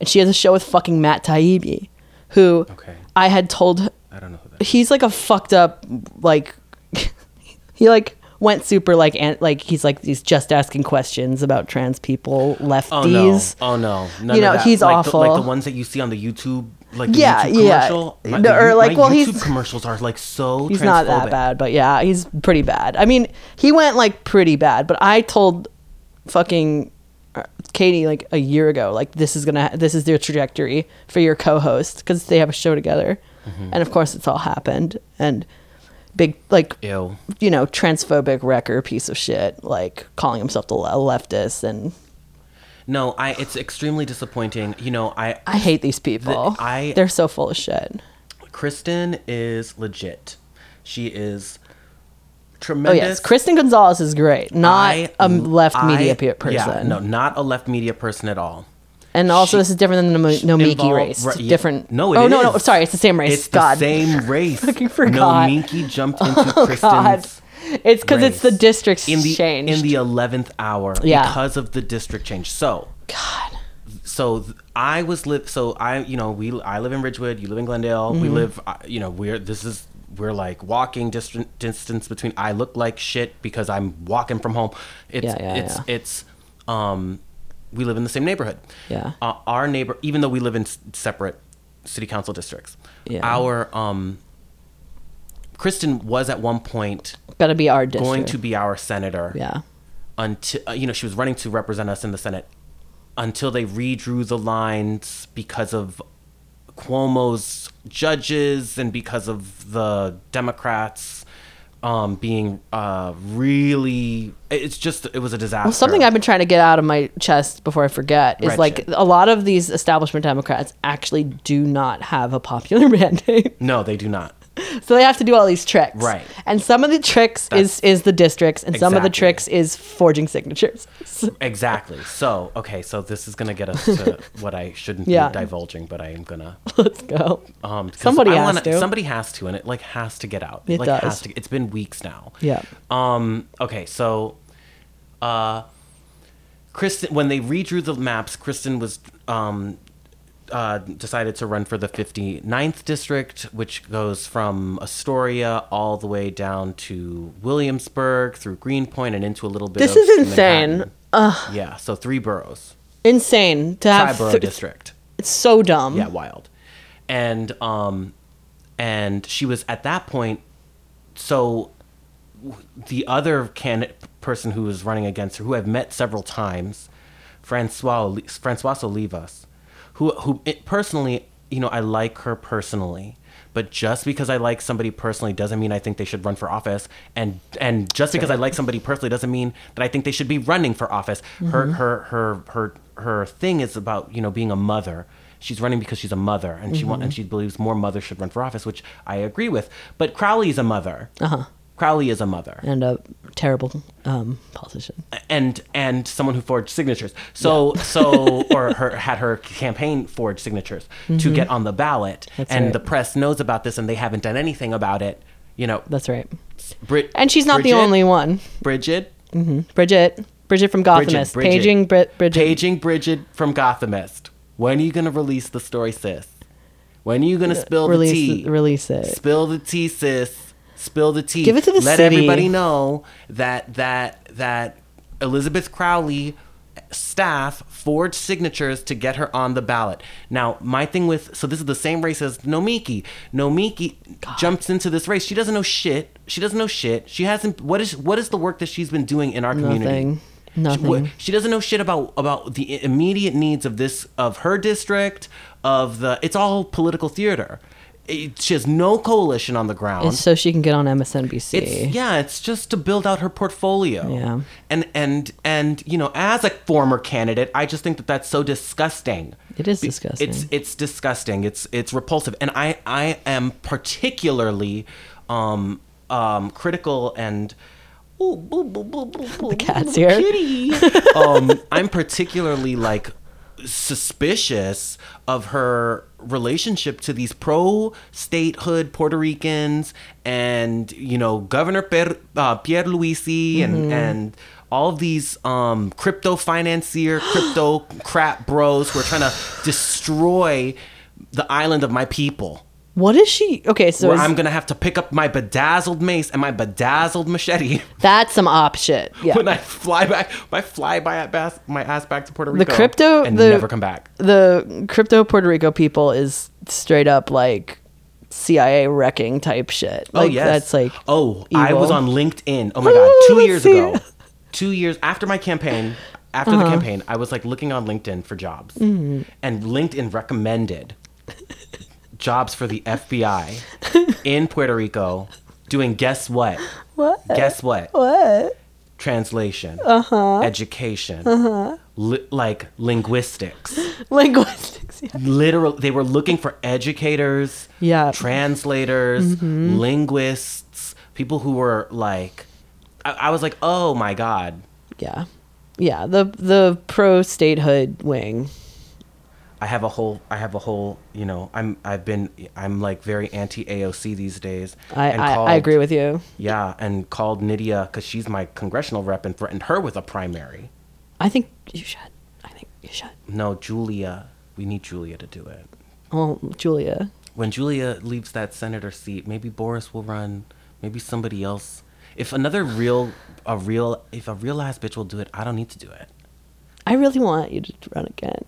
and she has a show with fucking Matt Taibbi, who Okay. I had told I don't know who that. he's like a fucked up like he like went super like and like he's like he's just asking questions about trans people lefties. Oh no! Oh no! None You know, he's like awful. The, like the ones that you see on the YouTube, like Yeah, YouTube yeah. commercial. My, No, the or like, my well, YouTube he's- commercials are like so. he's not that bad but yeah he's pretty bad i mean he went like pretty bad but i told fucking uh, katie like a year ago like this is gonna this is their trajectory for your co-host because they have a show together Mm-hmm. and of course it's all happened and big like Ew. you know, transphobic wrecker piece of shit, like calling himself the leftist, and No, I. It's extremely disappointing. You know, I. I hate these people. I- They're so full of shit. Kristen is legit. She is tremendous. Oh yes, Kristen Gonzalez is great. Not I- a left media I- pe- person. Yeah, no, not a left media person at all. and also she- this is different than the No- Nomiki Involved- race. right, yeah. different. No, it oh no, no, sorry, it's the same race. It's God, the same race. Fucking forgot. Nomiki jumped into oh, God, Kristen's it's because it's the in the changed. in the eleventh hour Yeah. because of the district change. So God, so I was live. So I, you know, we I live in Ridgewood. You live in Glendale. Mm-hmm. We live. uh, You know, we're this is we're like walking distant distance between. I look like shit because I'm walking from home. It's Yeah, yeah, it's yeah. it's um, we live in the same neighborhood. Yeah. Uh, our neighbor, even though we live in s- separate city council districts, Yeah. our um. Kristen was at one point Gotta be our district. going to be our senator Yeah. until uh, you know she was running to represent us in the Senate until they redrew the lines because of Cuomo's judges and because of the Democrats um, being uh, really it's just it was a disaster. Well, something I've been trying to get out of my chest before I forget is like a lot of these establishment Democrats actually do not have a popular mandate. no, they do not. So they have to do all these tricks. Right. And some of the tricks is That's- is the districts and some of the Exactly. tricks is forging signatures. Exactly. So okay, so this is gonna get us to what I shouldn't Yeah. be divulging, but I am gonna. Let's go. Um, 'cause Somebody I has to. Somebody has to, and it like has to get out. It like does. has to. It's been weeks now. Yeah. Um. Okay. So, uh, Kristen, when they redrew the maps, Kristen was um, uh, decided to run for the 59th district, which goes from Astoria all the way down to Williamsburg through Greenpoint and into a little bit. Of This is insane. Yeah. So three boroughs. Insane to have Triborough th- district. It's so dumb. Yeah, wild. And um and she was at that point so the other candidate person who was running against her who I've met several times, Francois Francois Olivas, who who it, personally, you know, I like her personally. But just because I like somebody personally doesn't mean I think they should run for office, and and just because I like somebody personally doesn't mean that I think they should be running for office. Her her her her her thing is about you know being a mother. She's running because she's a mother, and she want, and she believes more mothers should run for office, which I agree with. But Crowley's a mother. Uh huh. Crowley is a mother And a terrible um, politician. and and someone who forged signatures. So so or her had her campaign forged signatures to get on the ballot, Mm-hmm. That's and right. the press knows about this, and they haven't done anything about it. You know, That's right. Brit- And she's not the only one. Bridget, Bridget. Bridget from Gothamist. Bridget. Paging Brit- Bridget. paging Bridget from Gothamist. When are you gonna release the story, sis? When are you gonna spill the release, tea? release it. Spill the tea, sis. Spill the tea. Give it to the Let city. everybody know that that that Elizabeth Crowley staff forged signatures to get her on the ballot. Now, my thing with so this is the same race as Nomiki. Nomiki jumps into this race. She doesn't know shit. She doesn't know shit. She hasn't. What is what is the work that she's been doing in our community? Nothing. Nothing. what- she doesn't know shit about about the immediate needs of this of her district of the. It's all political theater. It, she has no coalition on the ground. It's so she can get on MSNBC. It's yeah, it's just to build out her portfolio. Yeah. And and and you know, as a former candidate, I just think that that's so disgusting. It is disgusting. It's it's disgusting. It's it's repulsive. And I I am particularly um um critical and the cat's here. Kitty. um, I'm particularly like suspicious of her relationship to these pro statehood Puerto Ricans and you know Governor per, uh, Pierluisi and Mm-hmm. and all these um, crypto financier crypto crap bros who are trying to destroy the island of my people what is she? Okay, so is, I'm gonna have to pick up my bedazzled mace and my bedazzled machete that's some op shit. Yeah. when I fly back, my fly by ass, my ass back to Puerto Rico, crypto- and the- never come back. the crypto Puerto Rico people is straight up like CIA wrecking type shit. Like oh yes, that's like oh, I was on LinkedIn. Oh my god, two years ago, two years after my campaign, after Uh-huh. the campaign, I was like looking on LinkedIn for jobs, Mm-hmm. and LinkedIn recommended jobs for the FBI in Puerto Rico, doing guess what? what? Guess what? What? Translation, uh-huh. education, uh-huh. Li- like linguistics. Linguistics. Yeah. literal they were looking for educators Yeah. translators linguists people who were like I, I was like oh my god yeah. Yeah. The the pro statehood wing. I have a whole i have a whole you know i'm i've been i'm like very anti aoc these days I, and I, I agree with you. yeah and called nydia because she's my congressional rep and threatened her with a primary I think you should. I think you should. no julia we need julia to do it Well, Julia. when Julia leaves that senator seat, maybe Boris will run. Maybe somebody else. If another real, a real, if a real ass bitch will do it, I don't need to do it. I really want you to run again.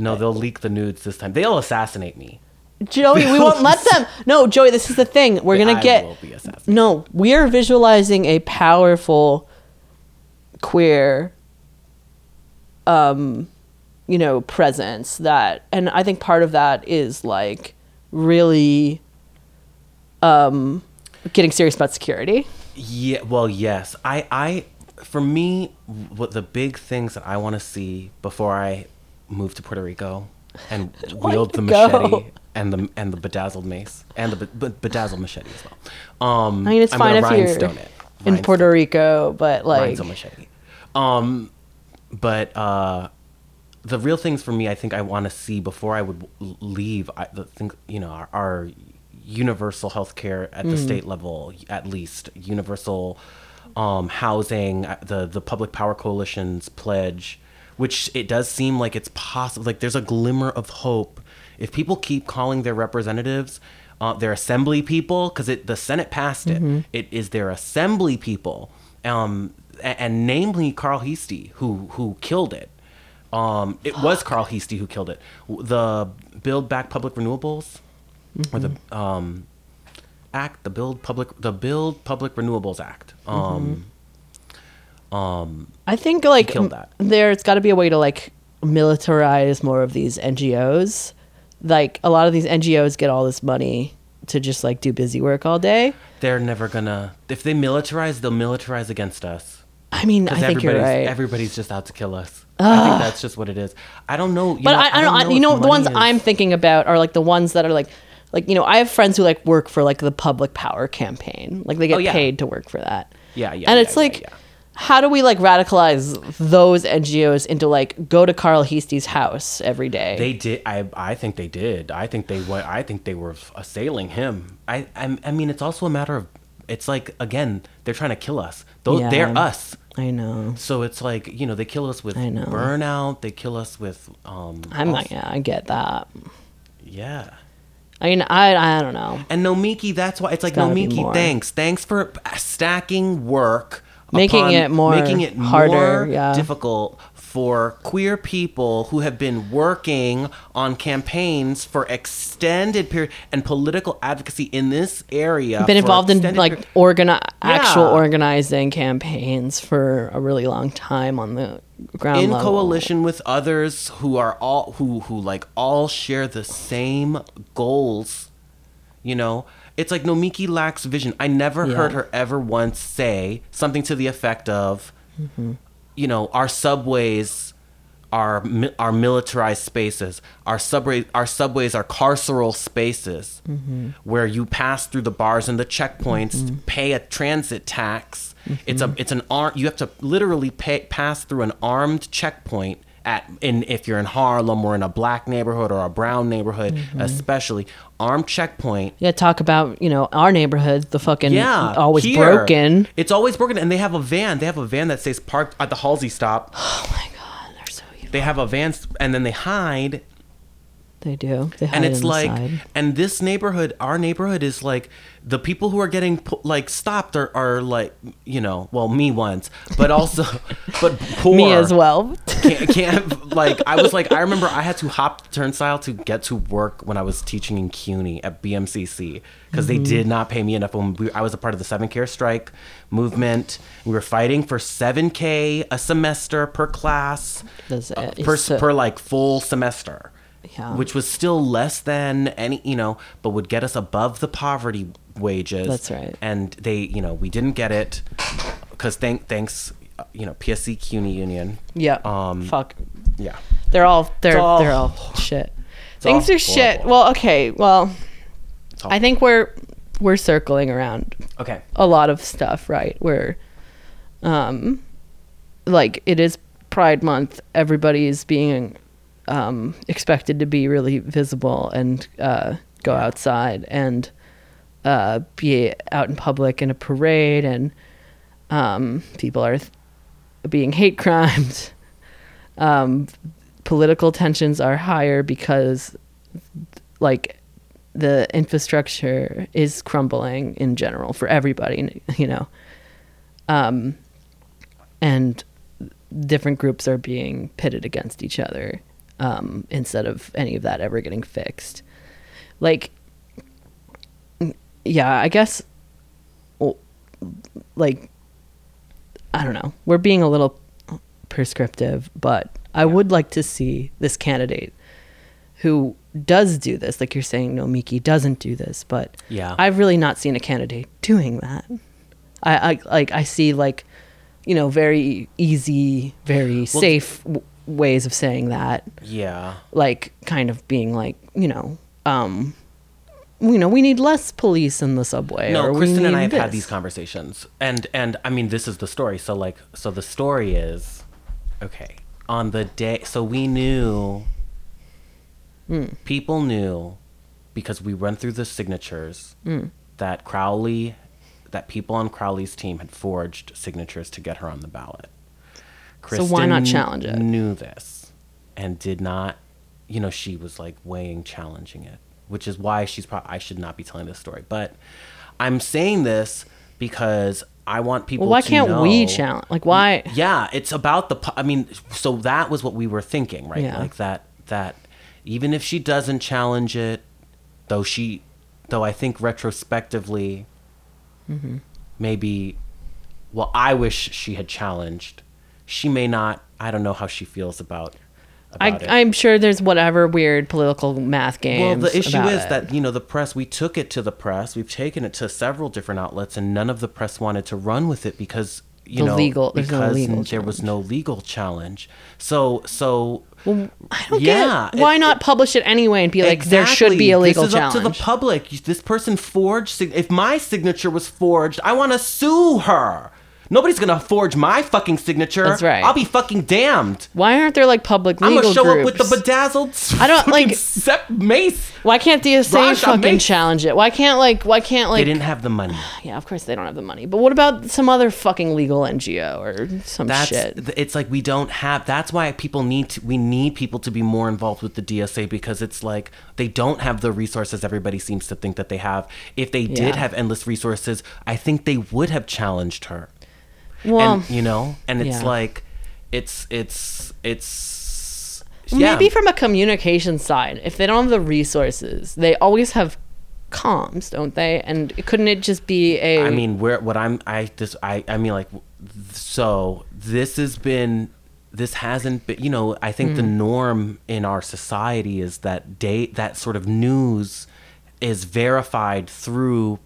No, they'll leak the nudes this time. They'll assassinate me. Joey, we won't let them. No, Joey, this is the thing. We're gonna I get. will be assassinated. No, we are visualizing a powerful queer um you know presence that and I think part of that is like really um getting serious about security. Yeah, well, yes. I, I, for me, what the big things that I want to see before I move to Puerto Rico and wield the go. machete and the and the bedazzled mace and the be- bedazzled machete as well. Um, I mean it's I'm fine if you're it. in Puerto Rico, but like rhinestone machete. Um, but uh, the real things for me, I think I want to see before I would leave. I, the thing, you know, our, our universal health care at the state level, at least universal um, housing, uh, the the Public Power Coalition's pledge, which it does seem like it's possible. Like there's a glimmer of hope if people keep calling their representatives. Uh, their assembly people, because the Senate passed it. It is their assembly people, um, a- and, namely Carl Heastie, who who killed it. Um, it was Carl Heastie who killed it. The Build Back Public Renewables, or the um, Act, the Build Public, the Build Public Renewables Act. Um, um, I think like that. there's got to be a way to like militarize more of these NGOs. Like a lot of these NGOs get all this money to just like do busy work all day. they're never gonna. If they militarize, they'll militarize against us. I mean, I think you're everybody's right. everybody's just out to kill us. I think that's just what it is. I don't know. You but know, I, I don't. I, you if know, the ones is- I'm thinking about are like the ones that are like, like you know, I have friends who like work for like the Public Power Campaign. Like they get Oh, yeah. paid to work for that. Yeah, yeah, And yeah, it's yeah, like. How do we like radicalize those NGOs into like go to Carl Heastie's house every day? They did. I I think they did. I think they went. I think they were assailing him. I I, I mean, it's also a matter of. It's like again, they're trying to kill us. Those Yeah. they're us. I know. So it's like you know they kill us with burnout. They kill us with um. I'm like, yeah, I get that. Yeah. I mean, I I don't know. And Nomiki, that's why it's like gotta Nomiki. Thanks, thanks for stacking work, Making it more making it harder, more yeah. difficult for queer people who have been working on campaigns for extended period and political advocacy in this area. Been involved in like period- organi- actual Yeah. organizing campaigns for a really long time on the ground in level. coalition with others who are all who who like all share the same goals you know it's like nomiki lacks vision i never Yeah. heard her ever once say something to the effect of Mm-hmm. you know our subways are are militarized spaces our subway our subways are carceral spaces Mm-hmm. where you pass through the bars and the checkpoints pay a transit tax it's Mm-hmm. a it's an arm you have to literally pay, pass through an armed checkpoint at in if you're in Harlem or in a black neighborhood or a brown neighborhood Mm-hmm. especially armed checkpoint Yeah, talk about you know our neighborhood, the fucking yeah always here, broken. it's always broken and they have a van they have a van that stays parked at the Halsey stop Oh my god, they're so evil. they have a van and then they hide They do. They and it's like side. and this neighborhood our neighborhood is like the people who are getting like stopped are, are like you know well me once but also but poor me as well. can't, can't like i was like i remember i had to hop the turnstile to get to work when i was teaching in cuny at bmcc because they did not pay me enough when we, i was a part of the 7k strike movement we were fighting for 7k a semester per class uh, per, so- per like full semester Yeah. which was still less than any you know but would get us above the poverty wages That's right. and they you know we didn't get it because thank thanks uh, you know psc cuny union yeah. um Fuck. yeah They're all they're all- they're all shit. all Things are shit. Well, okay. Well, I think we're we're circling around okay a lot of stuff, right? Where, um, like it is Pride Month. Everybody is being um, expected to be really visible and uh, go outside and uh, be out in public in a parade, and um, people are th- being hate crimes. Um, political tensions are higher because, like, the infrastructure is crumbling in general for everybody, you know. Um, and different groups are being pitted against each other um, instead of any of that ever getting fixed. like yeah i guess well, like i don't know we're being a little prescriptive but i would like to see this candidate who does do this like you're saying no miki doesn't do this but Yeah. i've really not seen a candidate doing that i, I like i see like you know very easy very safe w- ways of saying that Yeah. like kind of being like you know um you know we need less police in the subway No, Kristen and I have had these conversations, and and I mean this is the story. So like, so the story is, okay, on the day, so we knew, Hmm. people knew, because we went through the signatures Hmm. that Crowley, that people on Crowley's team had forged signatures to get her on the ballot. So why not challenge it? Knew this, and did not. You know, she was like weighing challenging it, which is why she's probably. I should not be telling this story, but I'm saying this because I want people. well why can't we challenge like why yeah it's about the i mean so that was what we were thinking right Yeah. like that that even if she doesn't challenge it though she though i think retrospectively Mm-hmm. maybe well i wish she had challenged she may not i don't know how she feels about I, about it. i'm sure there's whatever weird political math game. Well, the issue is it. that you know the press. We took it to the press. We've taken it to several different outlets, and none of the press wanted to run with it because you The know legal- there's no because legal there was no legal challenge. So so I don't yeah, get why it- not publish it anyway and be like there should be a legal this is challenge up to the public. This person forged. If my signature was forged, I want to sue her. Nobody's gonna forge my fucking signature. That's right. I'll be fucking damned. why aren't there like public legal I'm gonna show groups? up with the bedazzled. I don't, like- sep- mace. why can't DSA Raja fucking Mace. challenge it? Why can't like why can't like They didn't have the money. yeah, of course they don't have the money. But what about some other fucking legal NGO or some That's shit? it's like we don't have. That's why people need to. We need people to be more involved with the DSA because it's like they don't have the resources everybody seems to think that they have. If they Yeah. did have endless resources, I think they would have challenged her. Well, and you know, and it's yeah. like, it's it's it's. yeah. maybe from a communication side, if they don't have the resources, they always have comms, don't they? And couldn't it just be a? I mean, where what I'm I this I I mean like so this has been this hasn't been you know I think the Mm. norm in our society is that date that sort of news is verified through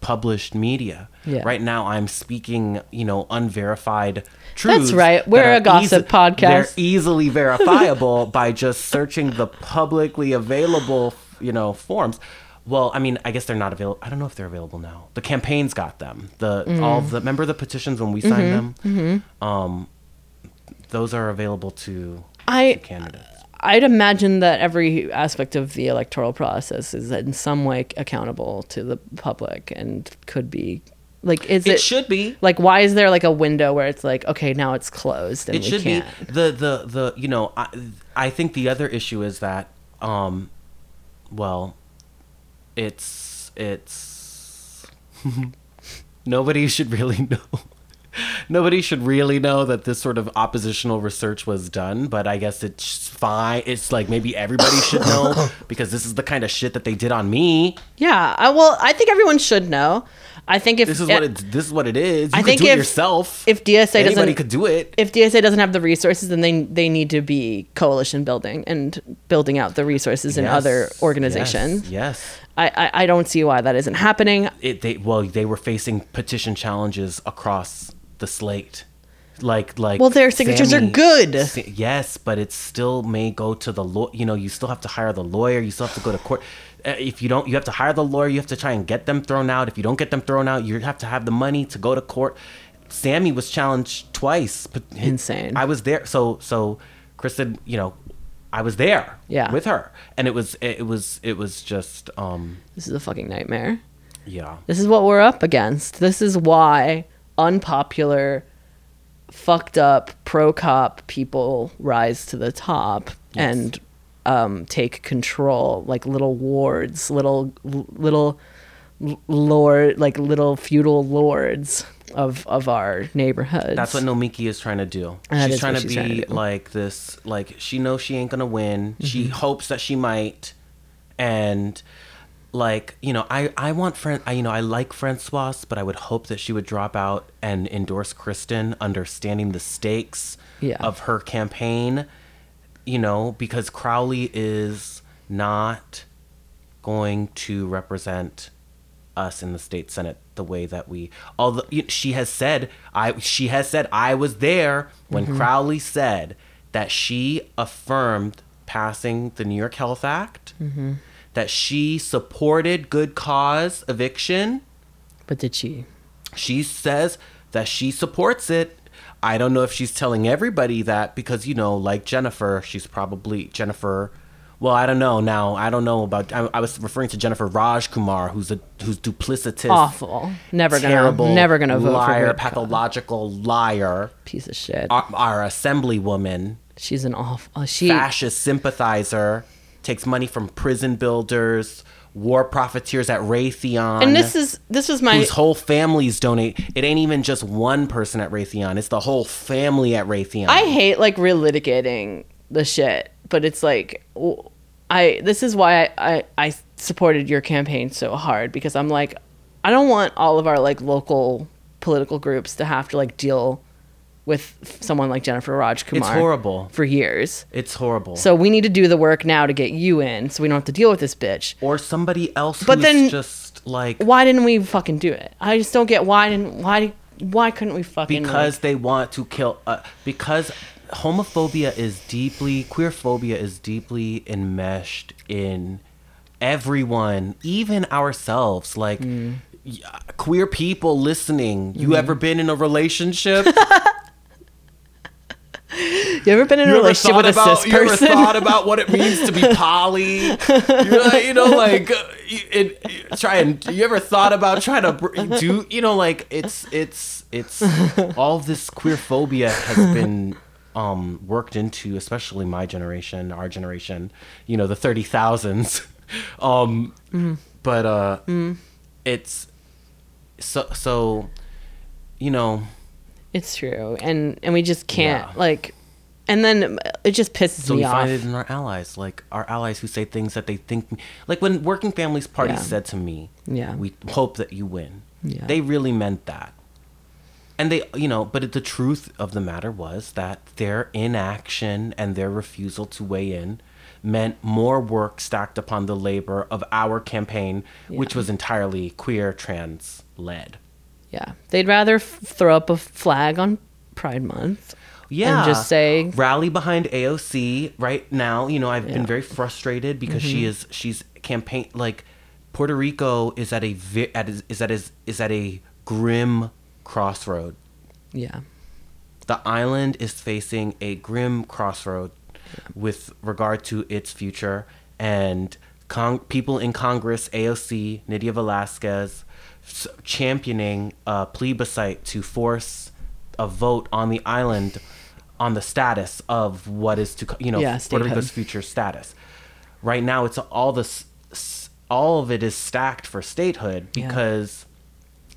published media. Yeah. Right now I'm speaking, you know, unverified truths. That's right. We're are a gossip podcast. They're easily verifiable by just searching the publicly available, you know, forms. Well, I mean, I guess they're not available. I don't know if they're available now. The campaigns got them. The Mm. all the remember the petitions when we signed Mm-hmm. them. Um, those are available to, I- to candidates. I'd imagine that every aspect of the electoral process is in some way accountable to the public and could be like is It, it, should be. like why is there like a window where it's like okay now it's closed and it we should can't? Be the the the you know I, I think the other issue is that um well it's it's nobody should really know. Nobody should really know that this sort of oppositional research was done but i guess it's fine. It's like maybe everybody should know because this is the kind of shit that they did on me. Yeah I, well I think everyone should know I think if this is what eh, it this is what it is you I could think do it if- yourself if DSA anybody doesn't could do it if DSA doesn't have the resources, then they they need to be coalition building and building out the resources in Yes, other organizations. yes. I, I I don't see why that isn't happening. it they well they were facing petition challenges across the slate like like Well, their signatures are good. Yes but it still may go to the law you know you still have to hire the lawyer you still have to go to court if you don't you have to hire the lawyer you have to try and get them thrown out if you don't get them thrown out you have to have the money to go to court sammy was challenged twice Insane. i was there so so kristen you know i was there Yeah. with her and it was it was it was just um This is a fucking nightmare. yeah This is what we're up against. This is why unpopular, fucked up pro cop people rise to the top Yes. and um, take control, like little wards, little little lord, like little feudal lords of of our neighborhoods. That's what Nomiki is trying to do. That she's trying to she's be trying to like this. Like she knows she ain't gonna win. She Mm-hmm. hopes that she might, and like you know i i want friend i you know i like francois but i would hope that she would drop out and endorse kristen understanding the stakes Yeah. of her campaign you know because crowley is not going to represent us in the state senate the way that we although she has said i she has said i was there when mm-hmm. crowley said that she affirmed passing the new york health act mm-hmm. that she supported good cause eviction But did she? she says that she supports it. I don't know if she's telling everybody that because you know, like Jennifer, she's probably Jennifer. Well, I don't know now. I don't know about. I, I was referring to Jennifer Rajkumar, who's a who's duplicitous, Awful. Never gonna. terrible, never gonna vote liar, for pathological liar. Piece of shit. Our, our assemblywoman, She's an awful. She. fascist sympathizer, takes money from prison builders, war profiteers at Raytheon. and this is this is my whose whole families donate. It ain't even just one person at Raytheon; it's the whole family at Raytheon. I hate like relitigating the shit, but it's like I this is why I, I I supported your campaign so hard because I'm like I don't want all of our like local political groups to have to like deal with someone like Jennifer Rajkumar. it's horrible. for years. It's horrible. So we need to do the work now to get you in, so we don't have to deal with this bitch. or somebody else But who's then- just like Why didn't we fucking do it? I just don't get why didn't why why couldn't we fucking because like- they want to kill. Uh, because homophobia is deeply queerphobia is deeply enmeshed in everyone, even ourselves. Like. Mm. Queer people listening, you Mm-hmm. ever been in a relationship? you ever been in a You ever relationship with a about cis you ever thought about what it means to be poly? you, know, you know, like uh, you, it, try and you ever thought about trying to do you know like it's it's it's all this queer phobia has been um worked into especially my generation our generation you know the 30,000s um but uh it's so so you know It's true, and and we just can't Yeah. like, and then it just pisses So me we off. find it in our allies, like our allies who say things that they think, like when Working Families Party Yeah. said to me, Yeah. we hope that you win." Yeah. They really meant that, and they, you know, but it, the truth of the matter was that their inaction and their refusal to weigh in meant more work stacked upon the labor of our campaign, which was entirely queer, trans led. Yeah, they'd rather f- throw up a flag on Pride Month. yeah and just say- rally behind AOC right now. You know, I've been Yeah. Mm-hmm. very frustrated because she is she's campaign like Puerto Rico is at a vi- at is, is at is, is at a grim crossroad. Yeah, The island is facing a grim crossroad with regard to its future and con- people in Congress, AOC, Nydia Velázquez, championing a plebiscite to force a vote on the island on the status of what is to you know Yeah, Puerto Rico's future status. Right now, it's all this, all of it is stacked for statehood Yeah. because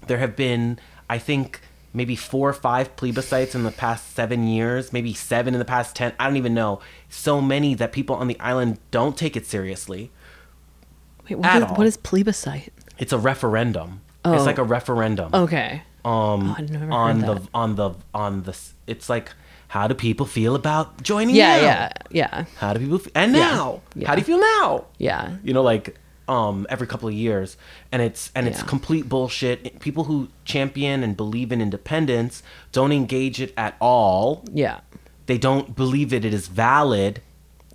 there have been, I think, maybe four or five plebiscites in the past seven years, maybe seven in the past ten. I don't even know. So many that people on the island don't take it seriously. wait, what At is, all. what is plebiscite? It's a referendum. Oh. It's like a referendum. Okay, Um, Oh, on the on the on the. It's like, how do people feel about joining? yeah, now? yeah, yeah, How do people? Feel? And Yeah. now, Yeah. how do you feel now? yeah, you know like um every couple of years and it's and it's Yeah. complete bullshit people who champion and believe in independence don't engage it at all yeah, they don't believe that it is valid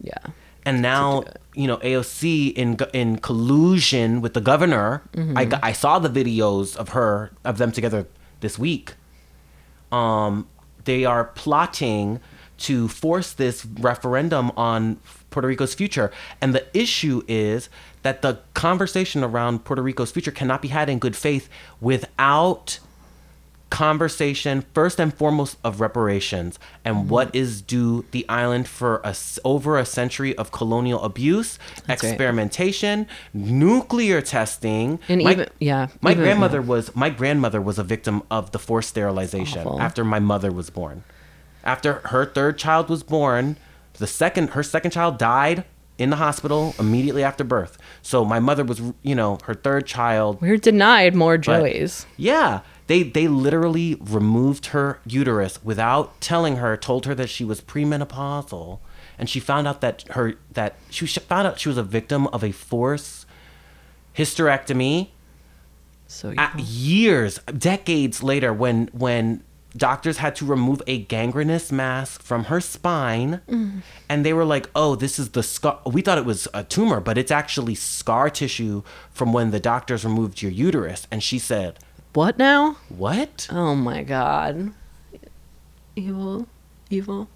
yeah. and now it. You know AOC in in collusion with the governor. Mm-hmm. I I saw the videos of her of them together this week. Um they are plotting to force this referendum on Puerto Rico's future. And the issue is that the conversation around Puerto Rico's future cannot be had in good faith without conversation first and foremost of reparations and Mm-hmm. what is due the island for a over a century of colonial abuse, That's right. experimentation, nuclear testing. And my, even- yeah, my even- grandmother was my grandmother was a victim of the forced sterilization Awful. after my mother was born. After her third child was born, the second her second child died in the hospital immediately after birth. So my mother was, you know, her third child. We're denied more but- Yeah. They they literally removed her uterus without telling her, told her that she was premenopausal, and she found out that her that she found out she was a victim of a forced hysterectomy So years, decades later, when when doctors had to remove a gangrenous mass from her spine, mm. and they were like, "Oh, this is the scar." We thought it was a tumor, but it's actually scar tissue from when the doctors removed your uterus. And she said, what now? "What?" Oh my god. Evil. Evil.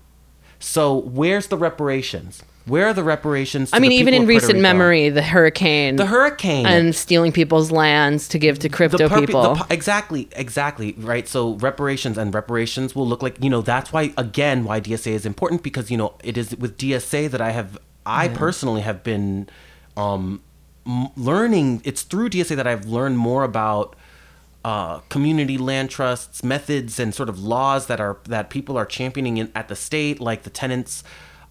So where's the reparations? Where are the reparations? To I mean, the even in recent Rico? memory, the hurricane the hurricane and stealing people's lands to give to crypto purpo- people. pu- exactly, exactly, right. So reparations and reparations will look like you know that's why again why DSA is important because you know it is with DSA that I have I personally have been um, learning. It's through DSA that I've learned more about. Uh, community land trusts methods and sort of laws that are that people are championing in, at the state like the tenants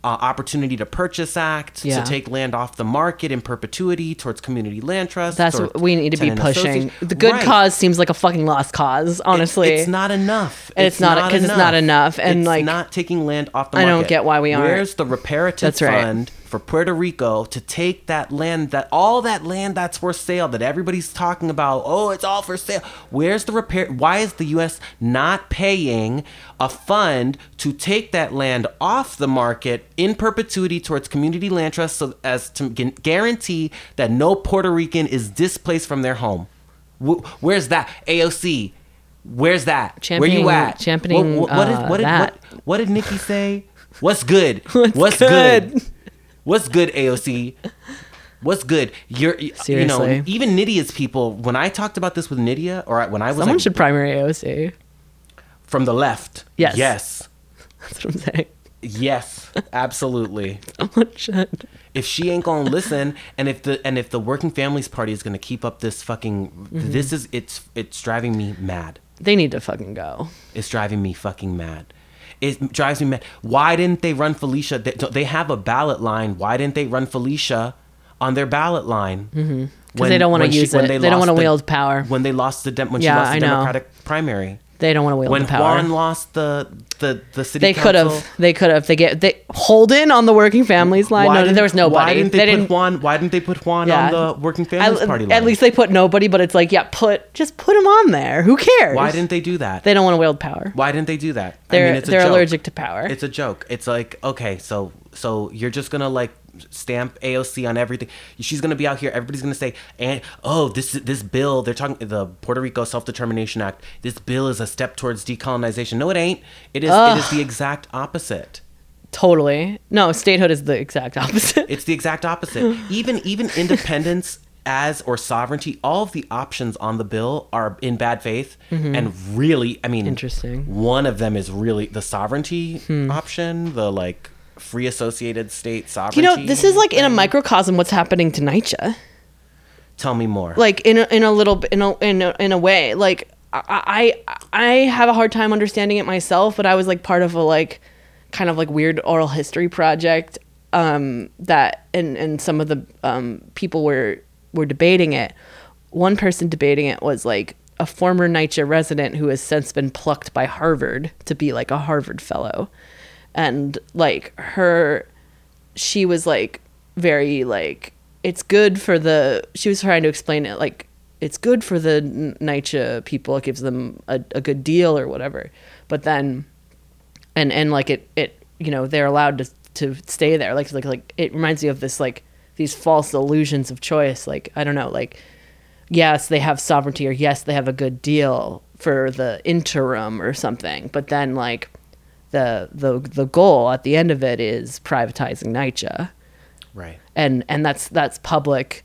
uh, opportunity to purchase act Yeah. to take land off the market in perpetuity towards community land trusts That's what we need to be pushing. The good Right. cause seems like a fucking lost cause, honestly. It's, it's not enough. And it's not- 'cause it's not enough, and, it's like, not taking land off the market. I don't get why we aren't. Where's the reparative That's right. fund for Puerto Rico to take that land, that all that land that's for sale that everybody's talking about? Oh, it's all for sale. Where's the repair? Why is the U.S. not paying a fund to take that land off the market in perpetuity towards community land trusts, so as to guarantee that no Puerto Rican is displaced from their home? Where's that AOC? Where's that? Where you at? championing, What, what, what, did, uh, what, did, that. what, what did Nikki say? What's good? What's good? good? What's good, AOC? What's good? You're, you know, even Nydia's people. When I talked about this with Nydia, or when I was Someone like, should primary AOC. from the left, Yes. yes, That's what I'm saying. yes, absolutely. Someone should. if she ain't gonna listen and if the and if the working families party is gonna keep up this fucking Mm-hmm. this is it's it's driving me mad They need to fucking go. it's driving me fucking mad it drives me mad why didn't they run felicia they, they have a ballot line why didn't they run felicia on their ballot line mm-hmm. Because they don't want to use it. They, don't want to wield power. when they lost the dem- when Yeah, she lost the democratic primary They don't want to wield when the power. When Juan lost the the the city council they could have. They could have. They get. They Holden on the working families line. why No, there was nobody. Why didn't they, they put didn't. Juan? Why didn't they put Juan yeah. on the Working Families at, Party line? At least they put nobody. But it's like, yeah, put just put him on there. Who cares? Why didn't they do that? They don't want to wield power. Why didn't they do that? They're I mean, it's they're joke. allergic to power. It's a joke. It's like okay, so so you're just gonna like stamp AOC on everything. She's gonna be out here. Everybody's gonna say, and oh, this this bill. They're talking the Puerto Rico Self Determination Act. This bill is a step towards decolonization. No, it ain't. It is. It is the exact opposite. totally. No, statehood is the exact opposite. It's the exact opposite. even even independence as or sovereignty, all of the options on the bill are in bad faith and really, I mean, Mm-hmm. Interesting. Hmm. One of them is really the sovereignty option, the like free associated state sovereignty. you know, this is like in a microcosm what's happening to NYCHA. Tell me more. like in a, in a little in a, in a in a way like I, I I have a hard time understanding it myself but I was like part of a like kind of like weird oral history project um that and and some of the um people were were debating it one person debating it was like a former NYCHA resident who has since been plucked by Harvard to be like a Harvard fellow and like her she was like very like it's good for the she was trying to explain it like it's good for the NYCHA people it gives them a, a good deal or whatever. But then and and like it it you know they're allowed to to stay there. Like like like it reminds me of this like these false illusions of choice. Like i don't know like yes they have sovereignty or yes they have a good deal for the interim or something. But then like the the the goal at the end of it is privatizing NYCHA right. and and that's that's public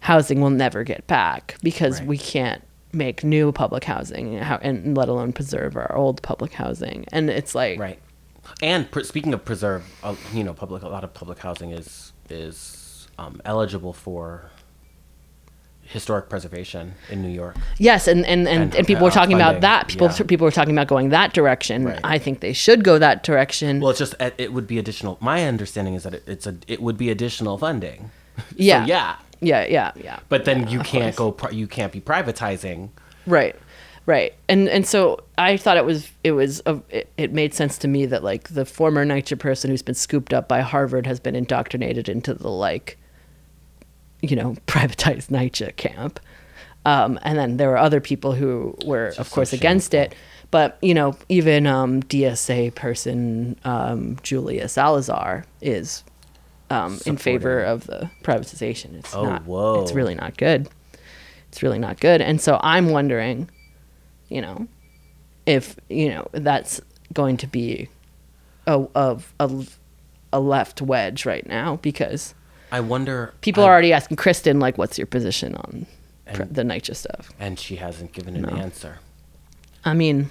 housing will never get back because Right. we can't make new public housing and let alone preserve our old public housing and it's like Right. And pr- speaking of preserve, uh, you know, public a lot of public housing is is um, eligible for historic preservation in New York. Yes, and and and, And, and, people were talking about that. People yeah. people were talking about going that direction. Right. I think they should go that direction. Well, it's just it would be additional. My understanding is that it, it's a it would be additional funding. yeah, So, yeah. yeah, yeah, yeah. But then you can't go. You can't be privatizing. Right, right, and and so I thought it was it was a, it, it made sense to me that like the former NYCHA person who's been scooped up by Harvard has been indoctrinated into the like, you know, privatized NYCHA camp, um, and then there were other people who were of course so against it. But you know, even um, DSA person um, Julia Salazar is um, in favor of the privatization. It's Oh, not. whoa. It's really not good. It's really not good. And so I'm wondering, you know, if you know that's going to be a a a, a left wedge right now because I wonder. people I- are already asking Kristen like, what's your position on And- the NYCHA stuff? and she hasn't given an No. answer. I mean,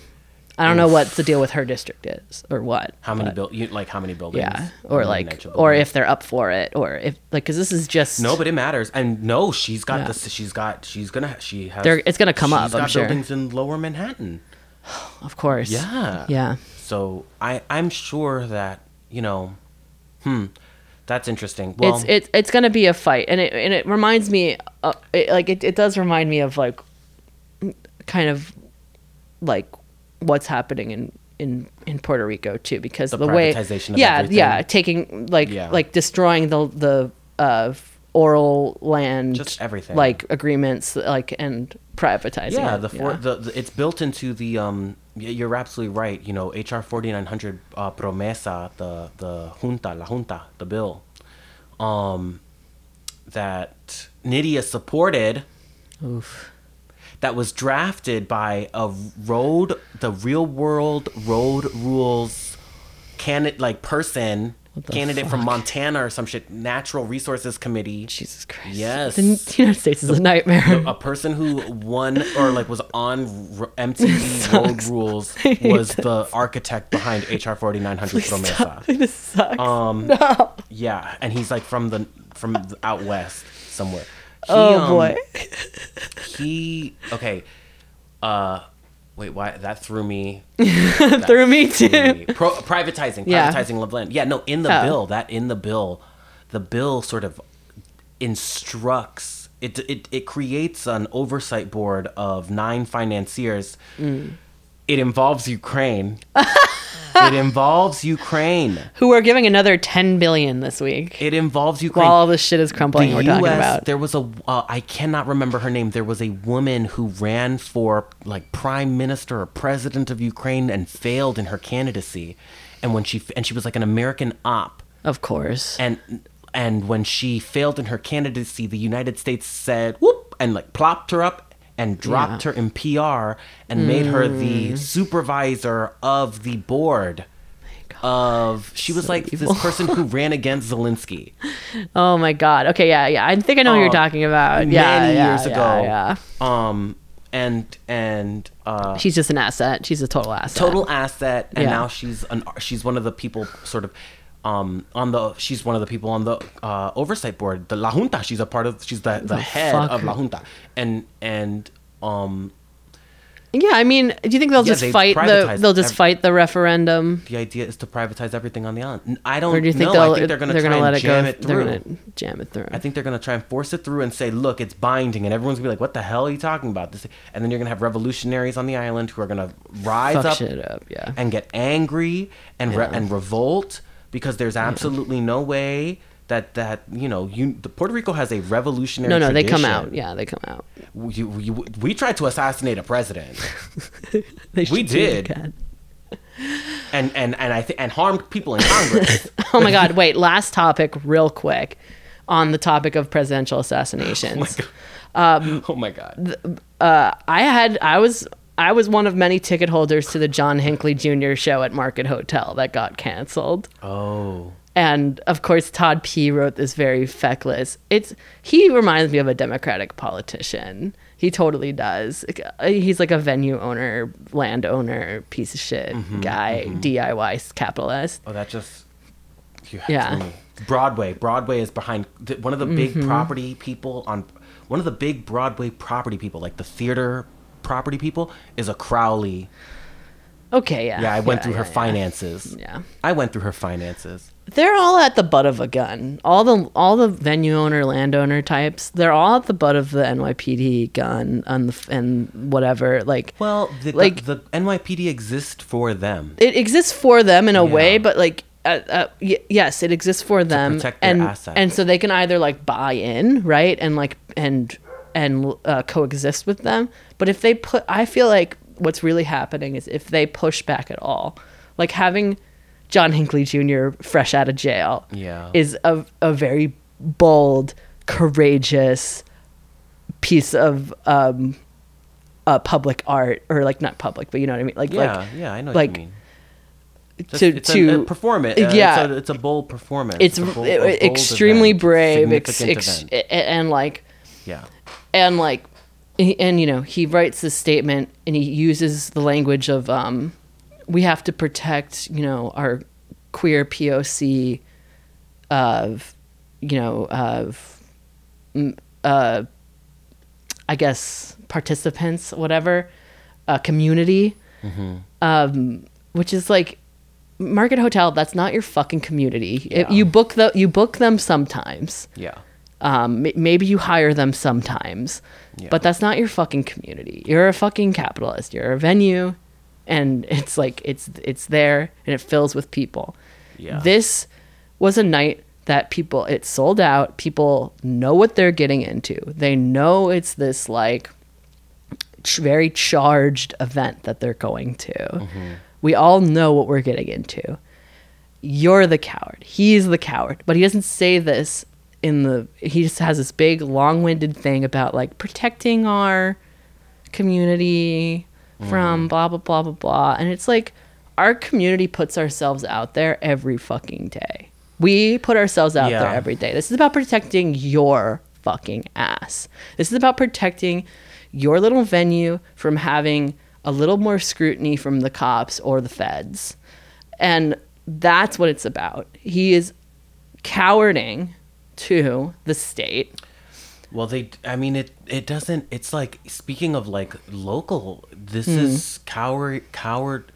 I don't know what the deal with her district is or what. How many build? You like how many buildings? Yeah, or like, or if they're up for it, or if like, because this is just No, but it matters. And no, she's got Yeah. this. She's got. She's gonna. She has. They're- it's gonna come she's up, got I'm sure. buildings in Lower Manhattan. of course, Yeah. yeah. So I I'm sure that you know, hmm, that's interesting. Well, it's it's it's gonna be a fight, and it and it reminds me, uh, it, like it, it does remind me of like, kind of, like, what's happening in in in Puerto Rico too, because The the, way, of yeah, everything. yeah, taking like Yeah. like destroying the the uh oral land, Just everything. like agreements, like and privatizing. yeah, it, the, for, the the it's built into the um. You're absolutely right. You know, HR 4900 uh, promesa, the the junta, la junta, the bill, um, that Nydia supported. Oof. that was drafted by a road the real world road rules candidate like person candidate from montana or some shit natural resources committee Jesus Christ. Yes. The, United States is a nightmare. a person who won or like was on mtv road rules was the architect behind hr 4900 promesa this sucks. um no. yeah and he's like from the from the out west somewhere He, Oh um, boy. he okay uh wait why that threw me Threw me too. Pro, privatizing Yeah. privatizing Loveland yeah no in the Oh. bill that in the bill the bill sort of instructs it it, it creates an oversight board of nine financiers Mm. It involves ukraine it involves ukraine Who are giving another 10 billion this week. it involves ukraine while all this shit is crumbling we're talking about. There was a uh, I cannot remember her name. There was a woman who ran for like prime minister or president of Ukraine and failed in her candidacy. And when she and she was like an American op Of course. and and when she failed in her candidacy, the United States said whoop and like plopped her up and dropped Yeah. Mm. her in PR and made her the supervisor of the board of she was So like evil. this person who ran against Zelensky. Oh my god. Okay, yeah, yeah. I think I know who Uh, you're talking about. Yeah, many yeah, years yeah, ago. Yeah. Um, and and uh, She's just an asset. She's a total asset. total asset, and now she's an she's one of the people sort of. Um, on the she's one of the people on the uh, oversight board, the La Junta. She's a part of she's the, the the head fuck? of La Junta, and and um, Yeah, I mean, do you think they'll Yeah, just they fight the they'll just fight the referendum? the idea is to privatize everything on the island. I don't Or do you think know. I think they're gonna they're try gonna let and it go it they're gonna jam it through. I think they're gonna try and force it through and say, "Look, it's binding," and everyone's gonna be like, "What the hell are you talking about?" This, and then you're gonna have revolutionaries on the island who are gonna rise Fuck up shit up, yeah. and get angry and re- and revolt because there's absolutely no way that that you know you the Puerto Rico has a revolutionary. no, no, they come out. Yeah, they come out. We, we, we tried to assassinate a president They We should do it did. and and and I think and harmed people in Congress. Oh my god, wait, last topic real quick on the topic of presidential assassinations. oh my god! Um, oh uh, I had I was I was one of many ticket holders to the John Hinckley Jr. show at Market Hotel that got canceled. Oh, And of course, Todd P. wrote this very feckless. It's he reminds me of a Democratic politician. He totally does. Uh, he's like a venue owner, landowner, piece of shit mm-hmm, guy, mm-hmm. DIY capitalist. oh, that just you Yeah. Broadway. Broadway is behind one of the big Mm-hmm. property people on one of the big Broadway property people, like the theater property people, is a Crowley. Okay, yeah. Yeah, I went yeah, through her yeah, yeah. finances. Yeah. I went through her finances. They're all at the butt of a gun. All the all the venue owner, landowner types, they're all at the butt of the NYPD gun and the, and whatever. Like, Well, the, Like- the, the NYPD exists for them. it exists for them in a way, but like, uh, uh, y- yes, it exists for them, protect their and assets. and so they can either like buy in, right, and like and and uh, coexist with them. But if they put, I feel like what's really happening is if they push back at all, like having John Hinckley Jr. fresh out of jail, Yeah. is a a very bold, courageous piece of um, uh, public art, or like not public, but you know what I mean, like Yeah, like yeah, I know like what you mean. To it's to a, a performance. Uh, yeah. it's a, it's a bold performance. it's a bold- bold extremely event, brave ex, ex, and like Yeah, and like he- and you know he writes this statement and he uses the language of um we have to protect you know our queer poc of you know of uh i guess participants whatever uh, community um which is like market hotel that's not your fucking community. It- you book the you book them sometimes. Yeah, um, m- maybe you hire them sometimes, Yeah. but that's not your fucking community. You're a fucking capitalist. You're a venue, and it's like it's it's there and it fills with people. Yeah. This was a night that people it sold out. People know what they're getting into. They know it's this like ch- very charged event that they're going to. Mm-hmm. We all know what we're getting into you're the coward. He's the coward. But he doesn't say this in the he just has this big long-winded thing about like protecting our community Mm-hmm. from blah blah blah blah blah. And it's like our community puts ourselves out there every fucking day. We put ourselves out there every day. This is about protecting your fucking ass. This is about protecting your little venue from having a little more scrutiny from the cops or the feds. And that's what it's about. He is cowarding to the state. Well, they. I mean, it. It doesn't. It's like speaking of like local. This Hmm. is coward. Coward.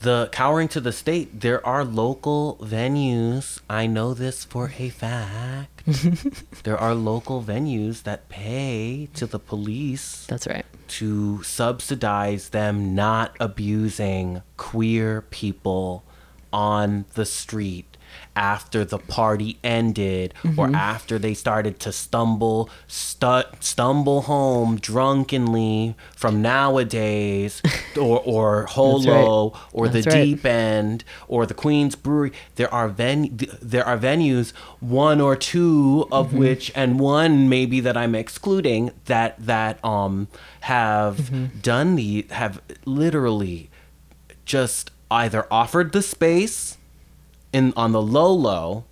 The cowering to the state. There are local venues. I know this for a fact. there are local venues that pay to the police That's right. to subsidize them not abusing queer people on the street after the party ended or after they started to stumble stu- stumble home drunkenly from nowadays or or holo or the right. deep end or the queen's brewery there are ven- there are venues one or two of Mm-hmm. which and one maybe that i'm excluding that that um have Mm-hmm. done the have literally just either offered the space in on the low low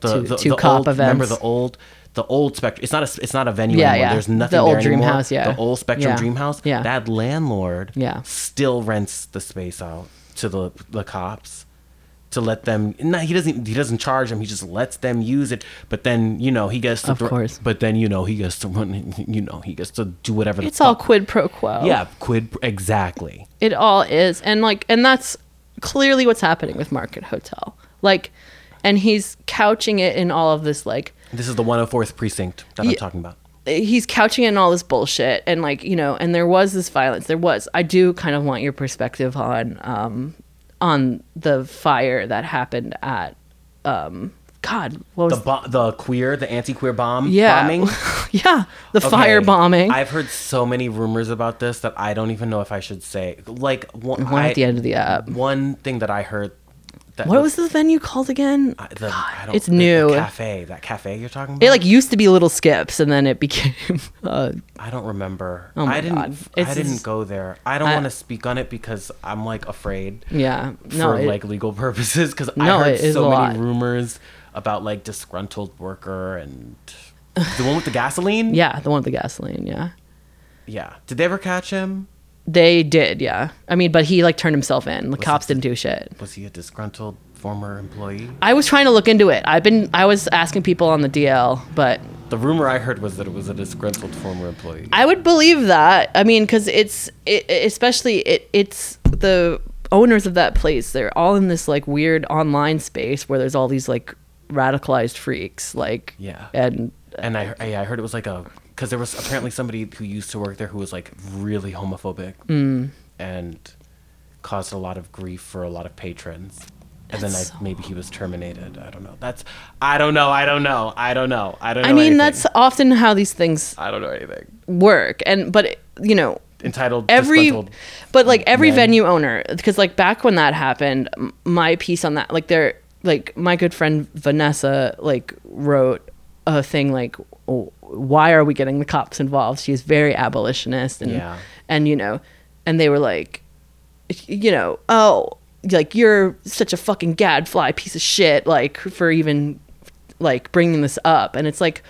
the, To- the, to the cop old, remember the old the old spectrum it's not a it's not a venue Yeah, anymore yeah. there's The nothing old there Dream anymore. House, yeah. the old spectrum Yeah. dream house Yeah. that landlord Yeah. still rents the space out to the the cops to let them no, he doesn't he doesn't charge them he just lets them use it but then you know he gets to Of thro- course. but then you know he gets to run you know he gets to do whatever the It's all fuck- quid pro quo. yeah quid exactly It all is. And like and that's clearly what's happening with Market Hotel. Like and he's couching it in all of this like this is the 104th precinct that i'm talking about. He's couching it in all this bullshit and like you know and there was this violence. There was i do kind of want your perspective on um on the fire that happened at um god what the bo- the queer the anti-queer bomb yeah bombing yeah the fire bombing I've heard so many rumors about this that I don't even know if I should say. Like one, one I- at the end of the app One thing that I heard. That what was the venue called again I- the, I don't, it's the- the new. cafe. That cafe you're talking about. it like used to be little skips and then it became uh I don't remember. Oh my I didn't. God. I didn't go there. I don't want to speak on it because I'm like afraid yeah for no it- like legal purposes. Because No, I heard so many lot. rumors about like disgruntled worker and the one with the gasoline. yeah the one with the gasoline yeah Yeah. Did they ever catch him? they did yeah i mean but he like turned himself in the Was cops didn't do shit Was he a disgruntled former employee? I was trying to look into it. I've been I was asking people on the DL, but The rumor I heard was that it was a disgruntled former employee. I would believe that. I mean, because it's it, especially it it's the owners of that place. They're all in this like weird online space where there's all these like radicalized freaks, like Yeah. and and I, I I heard it was like a because there was apparently somebody who used to work there who was like really homophobic Mm. and caused a lot of grief for a lot of patrons. And then I, so maybe he was terminated. I don't know. That's I don't know. I don't know. I don't know. I don't. Know I mean anything. that's often how these things I don't know anything. work. And but you know Entitled every but like every men. venue owner because like back when that happened my piece on that like there like my good friend vanessa like wrote a thing like "Oh, why are we getting the cops involved she's very abolitionist and Yeah. and you know and they were like you know oh like you're such a fucking gadfly piece of shit like for even like bringing this up and it's like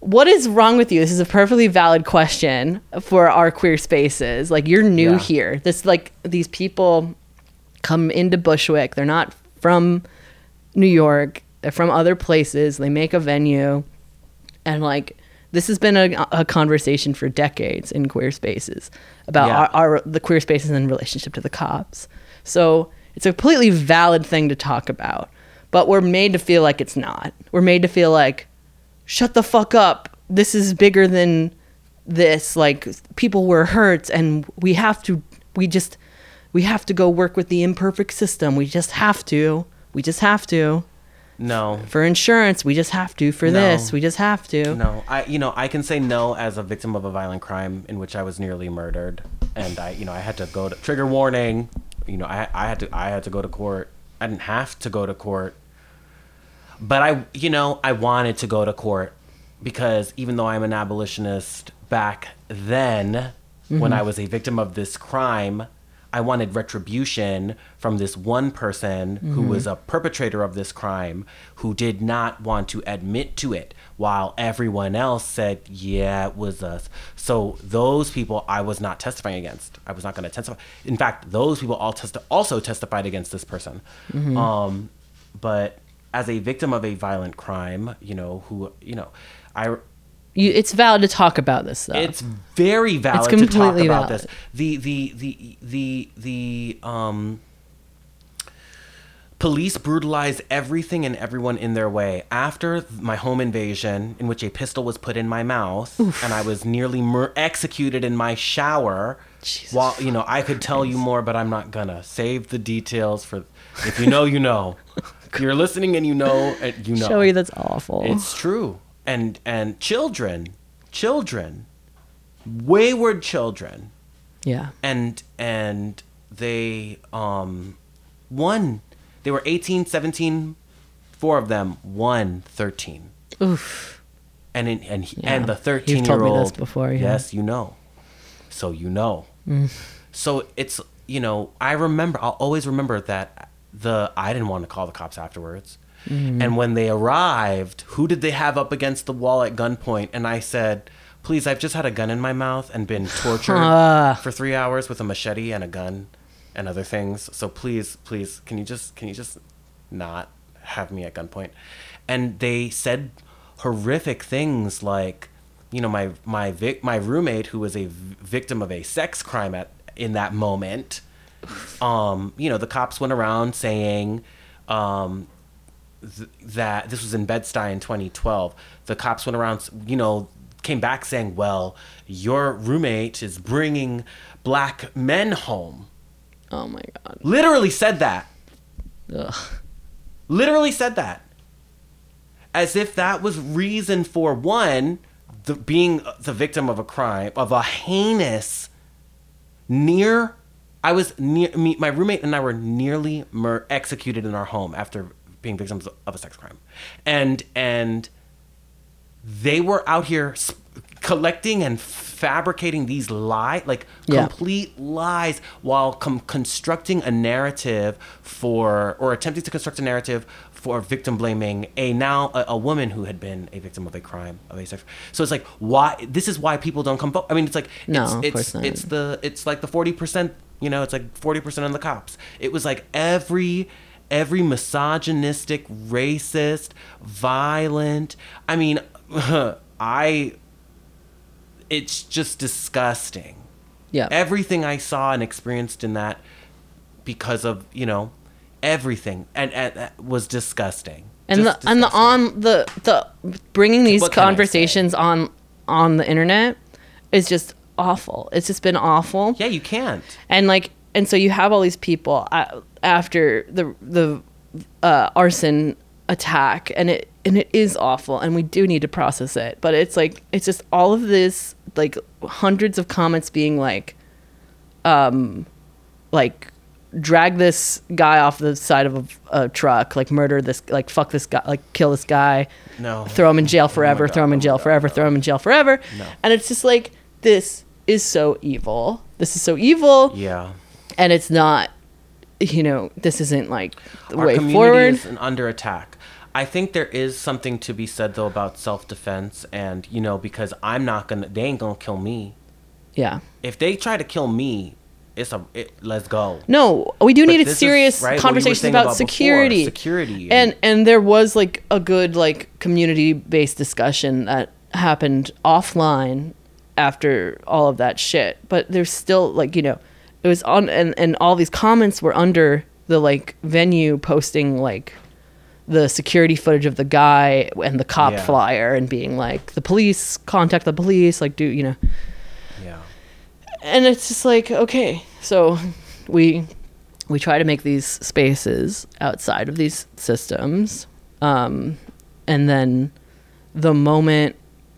what is wrong with you? This is a perfectly valid question for our queer spaces. Like you're new Yeah. here. This like these people come into Bushwick. They're not from New York. They're from other places. They make a venue, and like this has been a, a conversation for decades in queer spaces about Yeah. our, our the queer spaces in relationship to the cops. So it's a completely valid thing to talk about, but we're made to feel like it's not. We're made to feel like shut the fuck up. This is bigger than this. Like people were hurt and we have to we just we have to go work with the imperfect system. We just have to. We just have to. No. For insurance, we just have to. For No. this, we just have to. No, I you know I can say no as a victim of a violent crime in which I was nearly murdered, and I you know I had to go to trigger warning. You know I I had to I had to go to court. I didn't have to go to court, but I you know I wanted to go to court because even though I'm an abolitionist back then, when mm-hmm. I was a victim of this crime. I wanted retribution from this one person who was a perpetrator of this crime who did not want to admit to it while everyone else said, yeah, it was us. So those people I was not testifying against. I was not going to testify. In fact, those people all testi- also testified against this person. Um, but as a victim of a violent crime, you know, who, you know, I You, it's valid to talk about this stuff. it's very valid to talk completely about valid. this. The the the the the um police brutalized everything and everyone in their way after my home invasion in which a pistol was put in my mouth and I was nearly mur- executed in my shower. Jesus While you know, I could tell you more, but I'm not gonna save the details for. If you know, you know. You're listening and you know, you know. That's awful. It's true. And and children, children, wayward children, yeah. and and they um one they were 18, 17, four of them, one 13. Oof. And in, and he, Yeah. and the 13 You've 13 told year me old this before, yeah. Yes, you know. So you know. Mm. So it's you know, I remember I'll always remember that the I didn't want to call the cops afterwards. Mm-hmm. And when they arrived, who did they have up against the wall at gunpoint? And I said, "Please, I've just had a gun in my mouth and been tortured Ah. for 3 hours with a machete and a gun and other things. So please, please, can you just can you just not have me at gunpoint?" And they said horrific things like you know my my vic, my roommate who was a v- victim of a sex crime at in that moment um you know the cops went around saying um th- that this was in Bed-Stuy in 2012 the cops went around you know came back saying well your roommate is bringing black men home Oh my god. literally said that Ugh. literally said that as if that was reason for one the being uh, the victim of a crime of a heinous near i was near me my roommate and i were nearly mur- executed in our home after being victims of a sex crime. And and they were out here sp- collecting and fabricating these lie like Yeah. complete lies while com- constructing a narrative for or attempting to construct a narrative for victim blaming a now a, a woman who had been a victim of a crime of a sex so it's like why this is why people don't come i mean it's like No, it's it's, it's the it's like the 40% you know it's like 40% on the cops. It was like every every misogynistic racist violent i mean I it's just disgusting. Yeah. Everything I saw and experienced in that because of, you know, everything and, and, and was disgusting. and Just the and the on the the bringing these What can I say? conversations on on the internet is just awful. It's just been awful. Yeah, you can't. and like and so you have all these people uh, after the the uh, arson attack and it and it is awful and we do need to process it but it's like it's just all of this like hundreds of comments being like um like drag this guy off the side of a, a truck like murder this like fuck this guy like kill this guy No. throw him in jail forever, God, throw him in oh jail God, forever, no. throw him in jail forever. No. And it's just like this is so evil. This is so evil, Yeah. and it's not. You know, this isn't like the Our way community forward. is under attack. I think there is something to be said though about self defense and, you know, because I'm not gonna they ain't gonna kill me. yeah. If they try to kill me, it's a it, let's go. No, we do But need is, serious right, you conversations saying about, about before, security. security and and there was like a good like community based discussion that happened offline after all of that shit. But there's still like you know, it was on and and all these comments were under the like venue posting like the security footage of the guy and the cop Yeah. flyer and being like the police contact the police like do you know Yeah. and it's just like okay so we we try to make these spaces outside of these systems um, and then the moment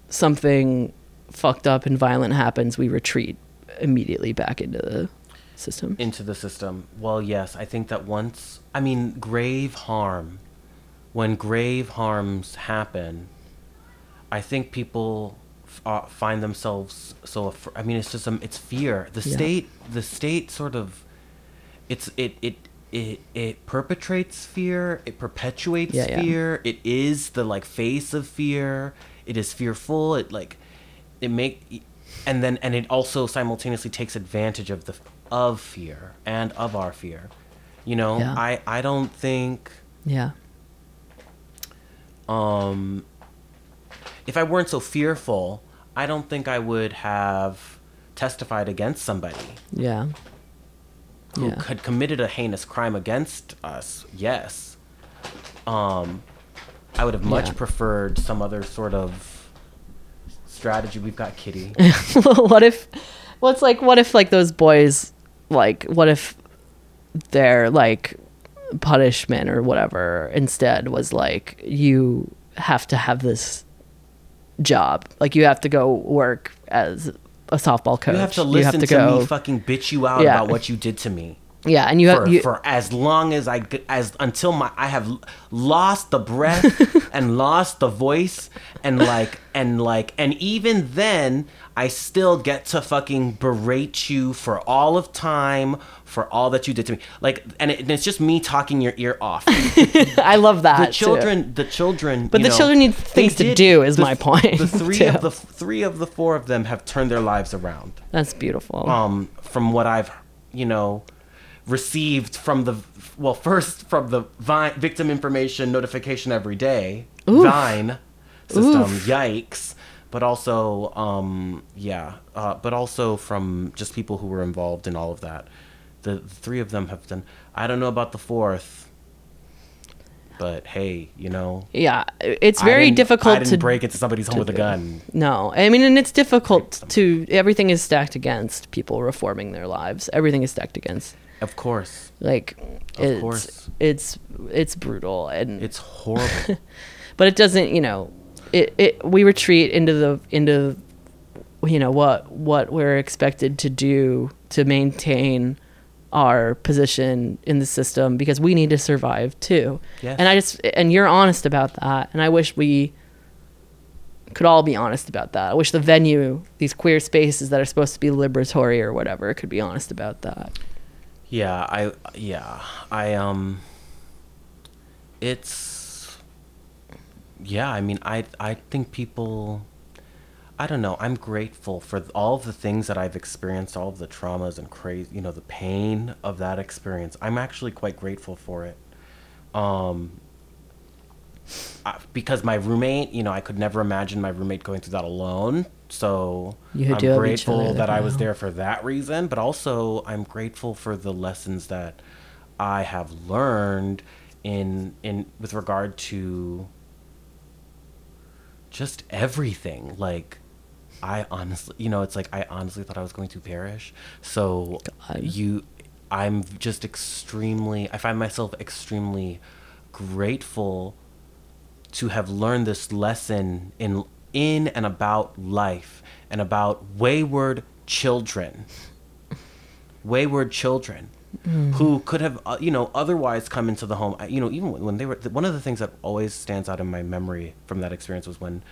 something fucked up and violent happens we retreat immediately back into the system into the system. Well, yes, I think that once, I mean, grave harm, when grave harms happen, I think people f- uh, find themselves so. Af- I mean, it's just um, it's fear. The Yeah. state, the state, sort of, it's it it. It, it perpetrates fear it perpetuates Yeah, yeah. fear it is the like face of fear it is fearful it like it make and then and it also simultaneously takes advantage of the of fear and of our fear. You know Yeah. i i don't think yeah. um if i weren't so fearful i don't think i would have testified against somebody yeah. who yeah. had committed a heinous crime against us. Yes. Um i would have much Yeah. preferred some other sort of strategy. We've got kitty. What if well it's like what if like those boys like what if their like punishment or whatever instead was like you have to have this job. Like you have to go work as a softball coach. you have to listen to, go me fucking bitch you out Yeah. about what you did to me yeah and you have for, you, for as long as I as until my I have lost the breath and lost the voice and like and like and even then I still get to fucking berate you for all of time for all that you did to me like and, it, and it's just me talking your ear off i love that the too. children the children But the know, children need things to did- do, is the my point, the three too. of the three of the four of them have turned their lives around that's beautiful um, from what I've, you know, received from the, well, first from the Vine, victim information notification every day, Vine system, Oof. yikes. But also, um, yeah, uh, but also from just people who were involved in all of that. The, the three of them have done. I don't know about the fourth, but hey, you know, yeah it's very difficult I didn't to break into somebody's home with a gun. No, I mean, and it's difficult to. Everything is stacked against people reforming their lives. Everything is stacked against. Of course, Like, Of it's course. it's it's brutal, and it's horrible. but it doesn't. You know, it it we retreat into the into, you know what what we're expected to do to maintain our position in the system because we need to survive too. Yes. And I just and you're honest about that, and I wish we could all be honest about that. I wish the venue, these queer spaces that are supposed to be liberatory or whatever, could be honest about that. Yeah, I yeah, I um it's yeah, I mean I I think people I don't know, I'm grateful for all of the things that I've experienced, all of the traumas and crazy, you know, the pain of that experience. I'm actually quite grateful for it. Um I, because my roommate, you know, I could never imagine my roommate going through that alone. So I'm do have each grateful that I was there for that reason, but also I'm grateful for the lessons that I have learned in in with regard to just everything. Like I honestly, you know, it's like I honestly thought I was going to perish. So God. you I'm just extremely I find myself extremely grateful to have learned this lesson in in and about life and about wayward children. Wayward children who could have uh, you know otherwise come into the home. I- you know even when they were one of the things that always stands out in my memory from that experience was when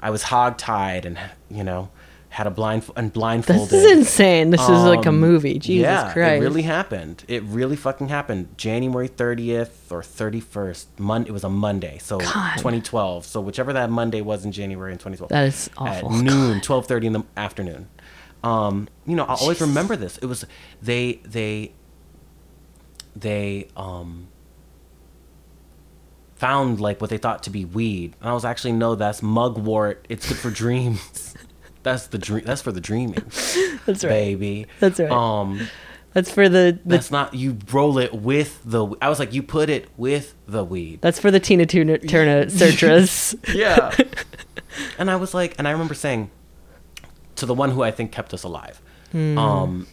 i was hog-tied and you know had a blind and blindfolded This is insane. This is like a um, movie. Jesus yeah, Christ. It really happened. It really fucking happened. January 30th or 31st. Mon- it was a Monday. So God. 2012. So whichever that Monday was in January in 2012. That is awful. At noon, 12:30 in the afternoon. Um, you know, I'll always remember this. It was they they they um found like what they thought to be weed. And I was actually no, that's mugwort. It's good for dreams. that's the dream. That's for the dreaming, That's right. baby. That's right. Um, That's for the, the that's not you roll it with the. I was like, you put it with the weed. that's for the Tina Turner, Turner searchers. Yeah. and I was like, and I remember saying to the one who I think kept us alive, Hmm. um,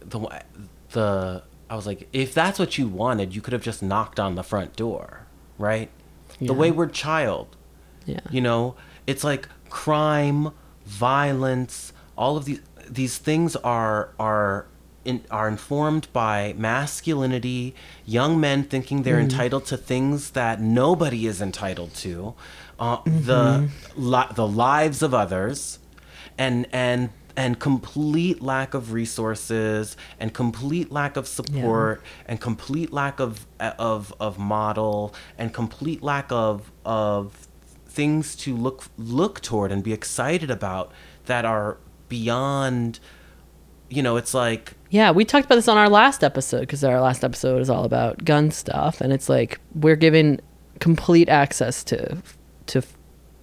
the the I was like, if that's what you wanted, you could have just knocked on the front door, right? The wayward child. yeah. You know, it's like crime, violence, all of these these things are are in, are informed by masculinity, young men thinking they're entitled to things that nobody is entitled to, uh, the li- the lives of others, and and and complete lack of resources and complete lack of support and complete lack of of of model and complete lack of of things to look look toward and be excited about that are beyond you know it's like Yeah, we talked about this on our last episode because our last episode is all about gun stuff, and it's like we're given complete access to to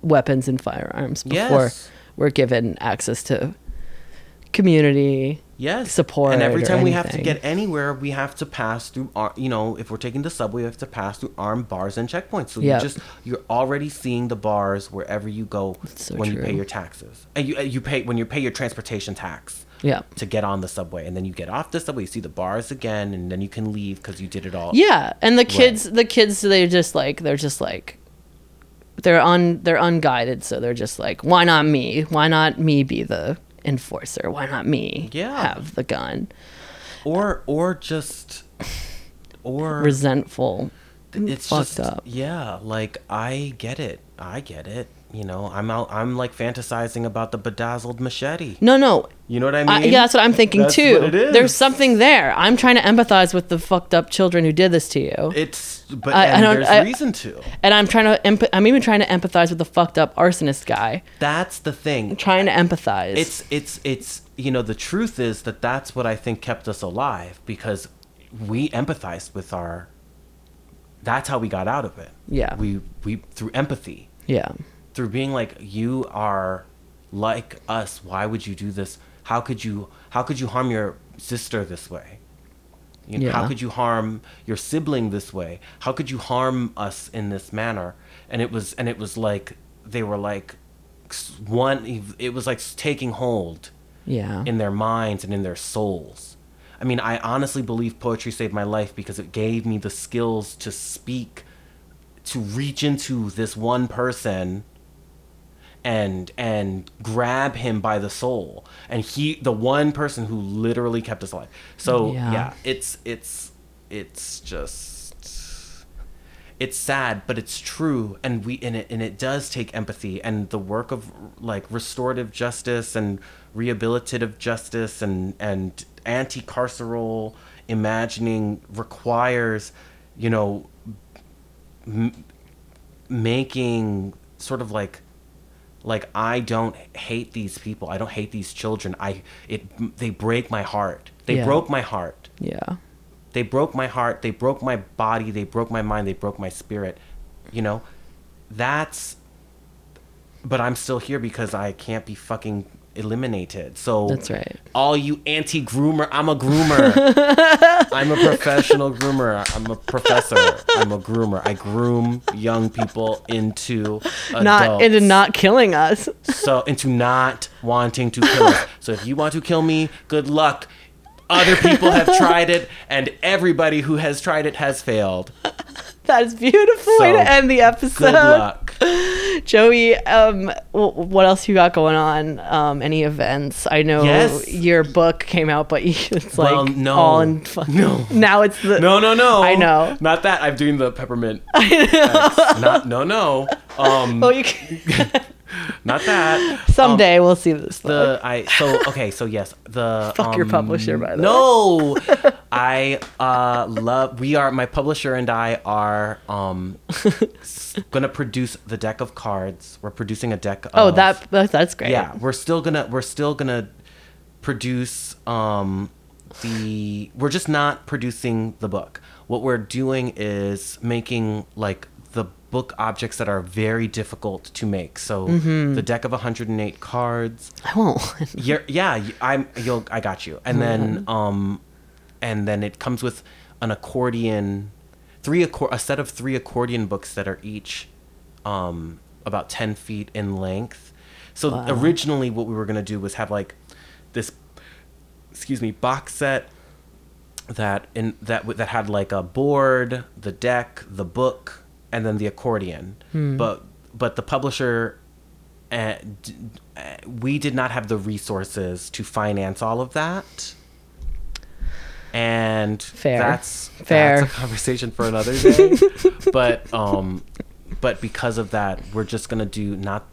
weapons and firearms before Yes. we're given access to community. Yes. Support and every time we have to get anywhere we have to pass through you know if we're taking the subway we have to pass through armed bars and checkpoints. So Yep. you just you're already seeing the bars wherever you go so when you pay your taxes. And you you pay when you pay your transportation tax Yeah. to get on the subway. And then you get off the subway you see the bars again and then you can leave because you did it all. Yeah, and the kids, the kids, they're just like they're just like they're un they're unguided, so they're just like, why not me? Why not me be the enforcer? Why not me Yeah. have the gun? or or just or Resentful. it's fucked just up. yeah like i get it i get it you know i'm out i'm like fantasizing about the bedazzled machete No, no. you know what i uh, mean I, yeah, that's what I'm thinking That's too. what it is. There's something there. I'm trying to empathize with the fucked up children who did this to you, it's but I- I don't- there's I- reason to and I'm trying to. Emp- I'm even trying to empathize with the fucked up arsonist guy. that's the thing I'm trying to empathize. it's it's it's you know the truth is that that's what i think kept us alive because we empathized with our that's how we got out of it Yeah. we we through empathy yeah, through being like you are like us. Why would you do this? How could you how could you harm your sister this way? You know, how could you harm your sibling this way? How could you harm us in this manner? And it was and it was like they were like one it was like taking hold yeah, in their minds and in their souls. I mean, I honestly believe poetry saved my life because it gave me the skills to speak, to reach into this one person and and grab him by the soul. And he the one person who literally kept us alive. So Yeah. yeah, it's it's it's just it's sad but it's true and we and it and it does take empathy and the work of like restorative justice and rehabilitative justice and and anti-carceral imagining requires you know m- making sort of like like I don't hate these people. I don't hate these children. I it they break my heart. They Yeah. broke my heart. yeah. They broke my heart. They broke my body. They broke my mind. They broke my spirit. you know, that's. But I'm still here because I can't be fucking eliminated. So That's right. All you anti groomer, I'm a groomer. I'm a professional groomer. I'm a professor. I'm a groomer. I groom young people into Not adults into not killing us. so into not wanting to kill us. So if you want to kill me, good luck. Other people have tried it, and everybody who has tried it has failed. That is a beautiful way to end the episode. Good luck. Joey, um, what else you got going on? Um, any events? I know Yes. your book came out, but it's like Well, no. all in fucking. No. Now it's the No, no, no. I know. Not that. I'm doing the peppermint. I know. Not, no, no. Um, Oh, you can, not that. someday we'll see this. the I so okay so yes the Fuck your um, publisher, by the way. no I uh love we are my publisher and I are um gonna produce the deck of cards we're producing a deck of oh, that that- that's great. yeah we're still gonna we're still gonna produce um the we're just not producing the book what we're doing is making like book objects that are very difficult to make so Mm-hmm. the deck of 108 cards I won't. yeah i'm you'll i got you and then um and then it comes with an accordion three accor- a set of three accordion books that are each um about 10 feet in length so Wow. originally what we were going to do was have like this excuse me box set that in that that had like a board the deck the book and then the accordion but but the publisher uh, d- uh, we did not have the resources to finance all of that and Fair. that's Fair. that's a conversation for another day but um but because of that we're just gonna do not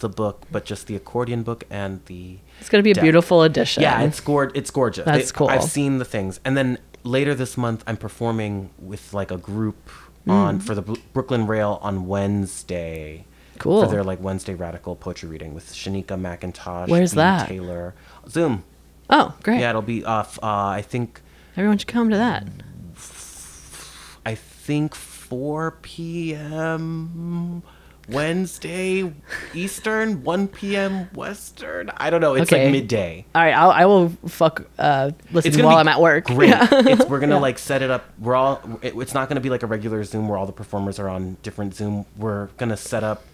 the book but just the accordion book and the It's gonna be a deck. beautiful edition. yeah, it's gor- It's gorgeous. That's cool. I've seen the things, and then later this month, I'm performing with like a group Mm. on for the Bru- Brooklyn Rail on Wednesday. Cool. For their like Wednesday radical poetry reading with Shanika McIntosh. Where's B. that? Taylor. Zoom. oh, great. Yeah, it'll be off. Uh, I think. Everyone should come to that. I think 4 p.m. Wednesday Eastern, 1 p.m. Western. I don't know. It's Okay. like midday. All right, I'll, I will fuck uh, listen while I'm at work. Great. it's, we're gonna Yeah. like set it up. We're all. It, it's not gonna be like a regular Zoom where all the performers are on different Zoom. We're gonna set up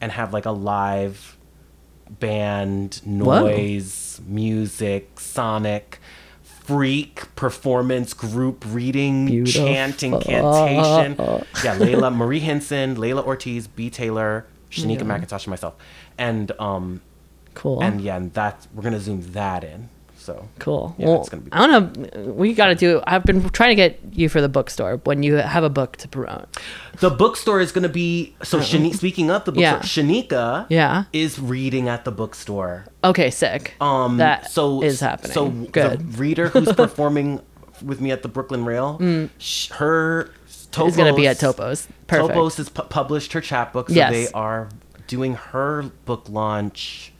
and have like a live band, Whoa. noise, music, sonic, freak performance group reading, chant incantation Yeah, Layla, Marie Henson, Layla Ortiz, B. Taylor, Shanika McIntosh, and myself, and um, Cool. and yeah, and that we're gonna zoom that in. So Cool. Yeah, well, it's gonna be- I want to. We got to do. I've been trying to get you for the bookstore when you have a book to promote. The bookstore is going to be so. Shani- speaking of the bookstore, Yeah. Shanika Yeah. is reading at the bookstore. Okay, sick. Um, that so is happening. So Good. Mm. the reader who's performing with me at the Brooklyn Rail, sh- her Topos, is going to be at Topos. Perfect. Topos has pu- published her chapbook, so Yes. they are doing her book launch,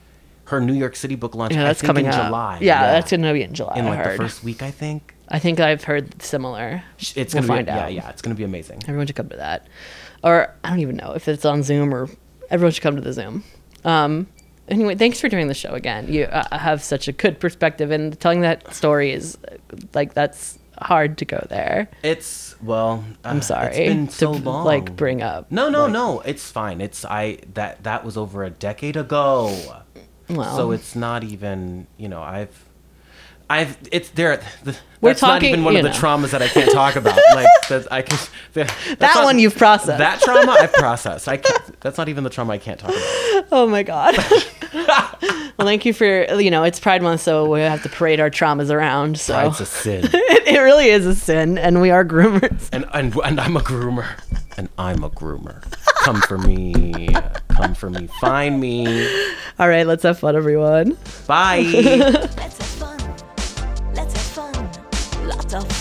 her New York City book launch. yeah, that's coming in up. July. Yeah, that's going to be in July. in like the first week, I think. I think I've heard similar. It's We'll gonna find be out. yeah, yeah. It's gonna be amazing. Everyone should come to that, or I don't even know if it's on Zoom or everyone should come to the Zoom. Um, anyway, thanks for doing the show again. You uh, have such a good perspective, and telling that story is like that's hard to go there. It's well. Uh, I'm sorry It's been to so long. like bring up. No, no, like, no. It's fine. It's I that that was over a decade ago. Well, so it's not even you know I've I've it's there. The, We're that's not even one of the traumas that I can't talk about. like that I can. That, That not- one you've processed. That trauma I've processed. I that's not even the trauma I can't talk about. Oh my god. well, thank you for you know it's Pride Month, so we have to parade our traumas around. So Pride's a sin, it, it really is a sin, and we are groomers. and and and I'm a groomer, and I'm a groomer. Come for me. Come for me. Find me. All right, let's have fun, everyone. Bye. let's have fun. Let's have fun. Lots of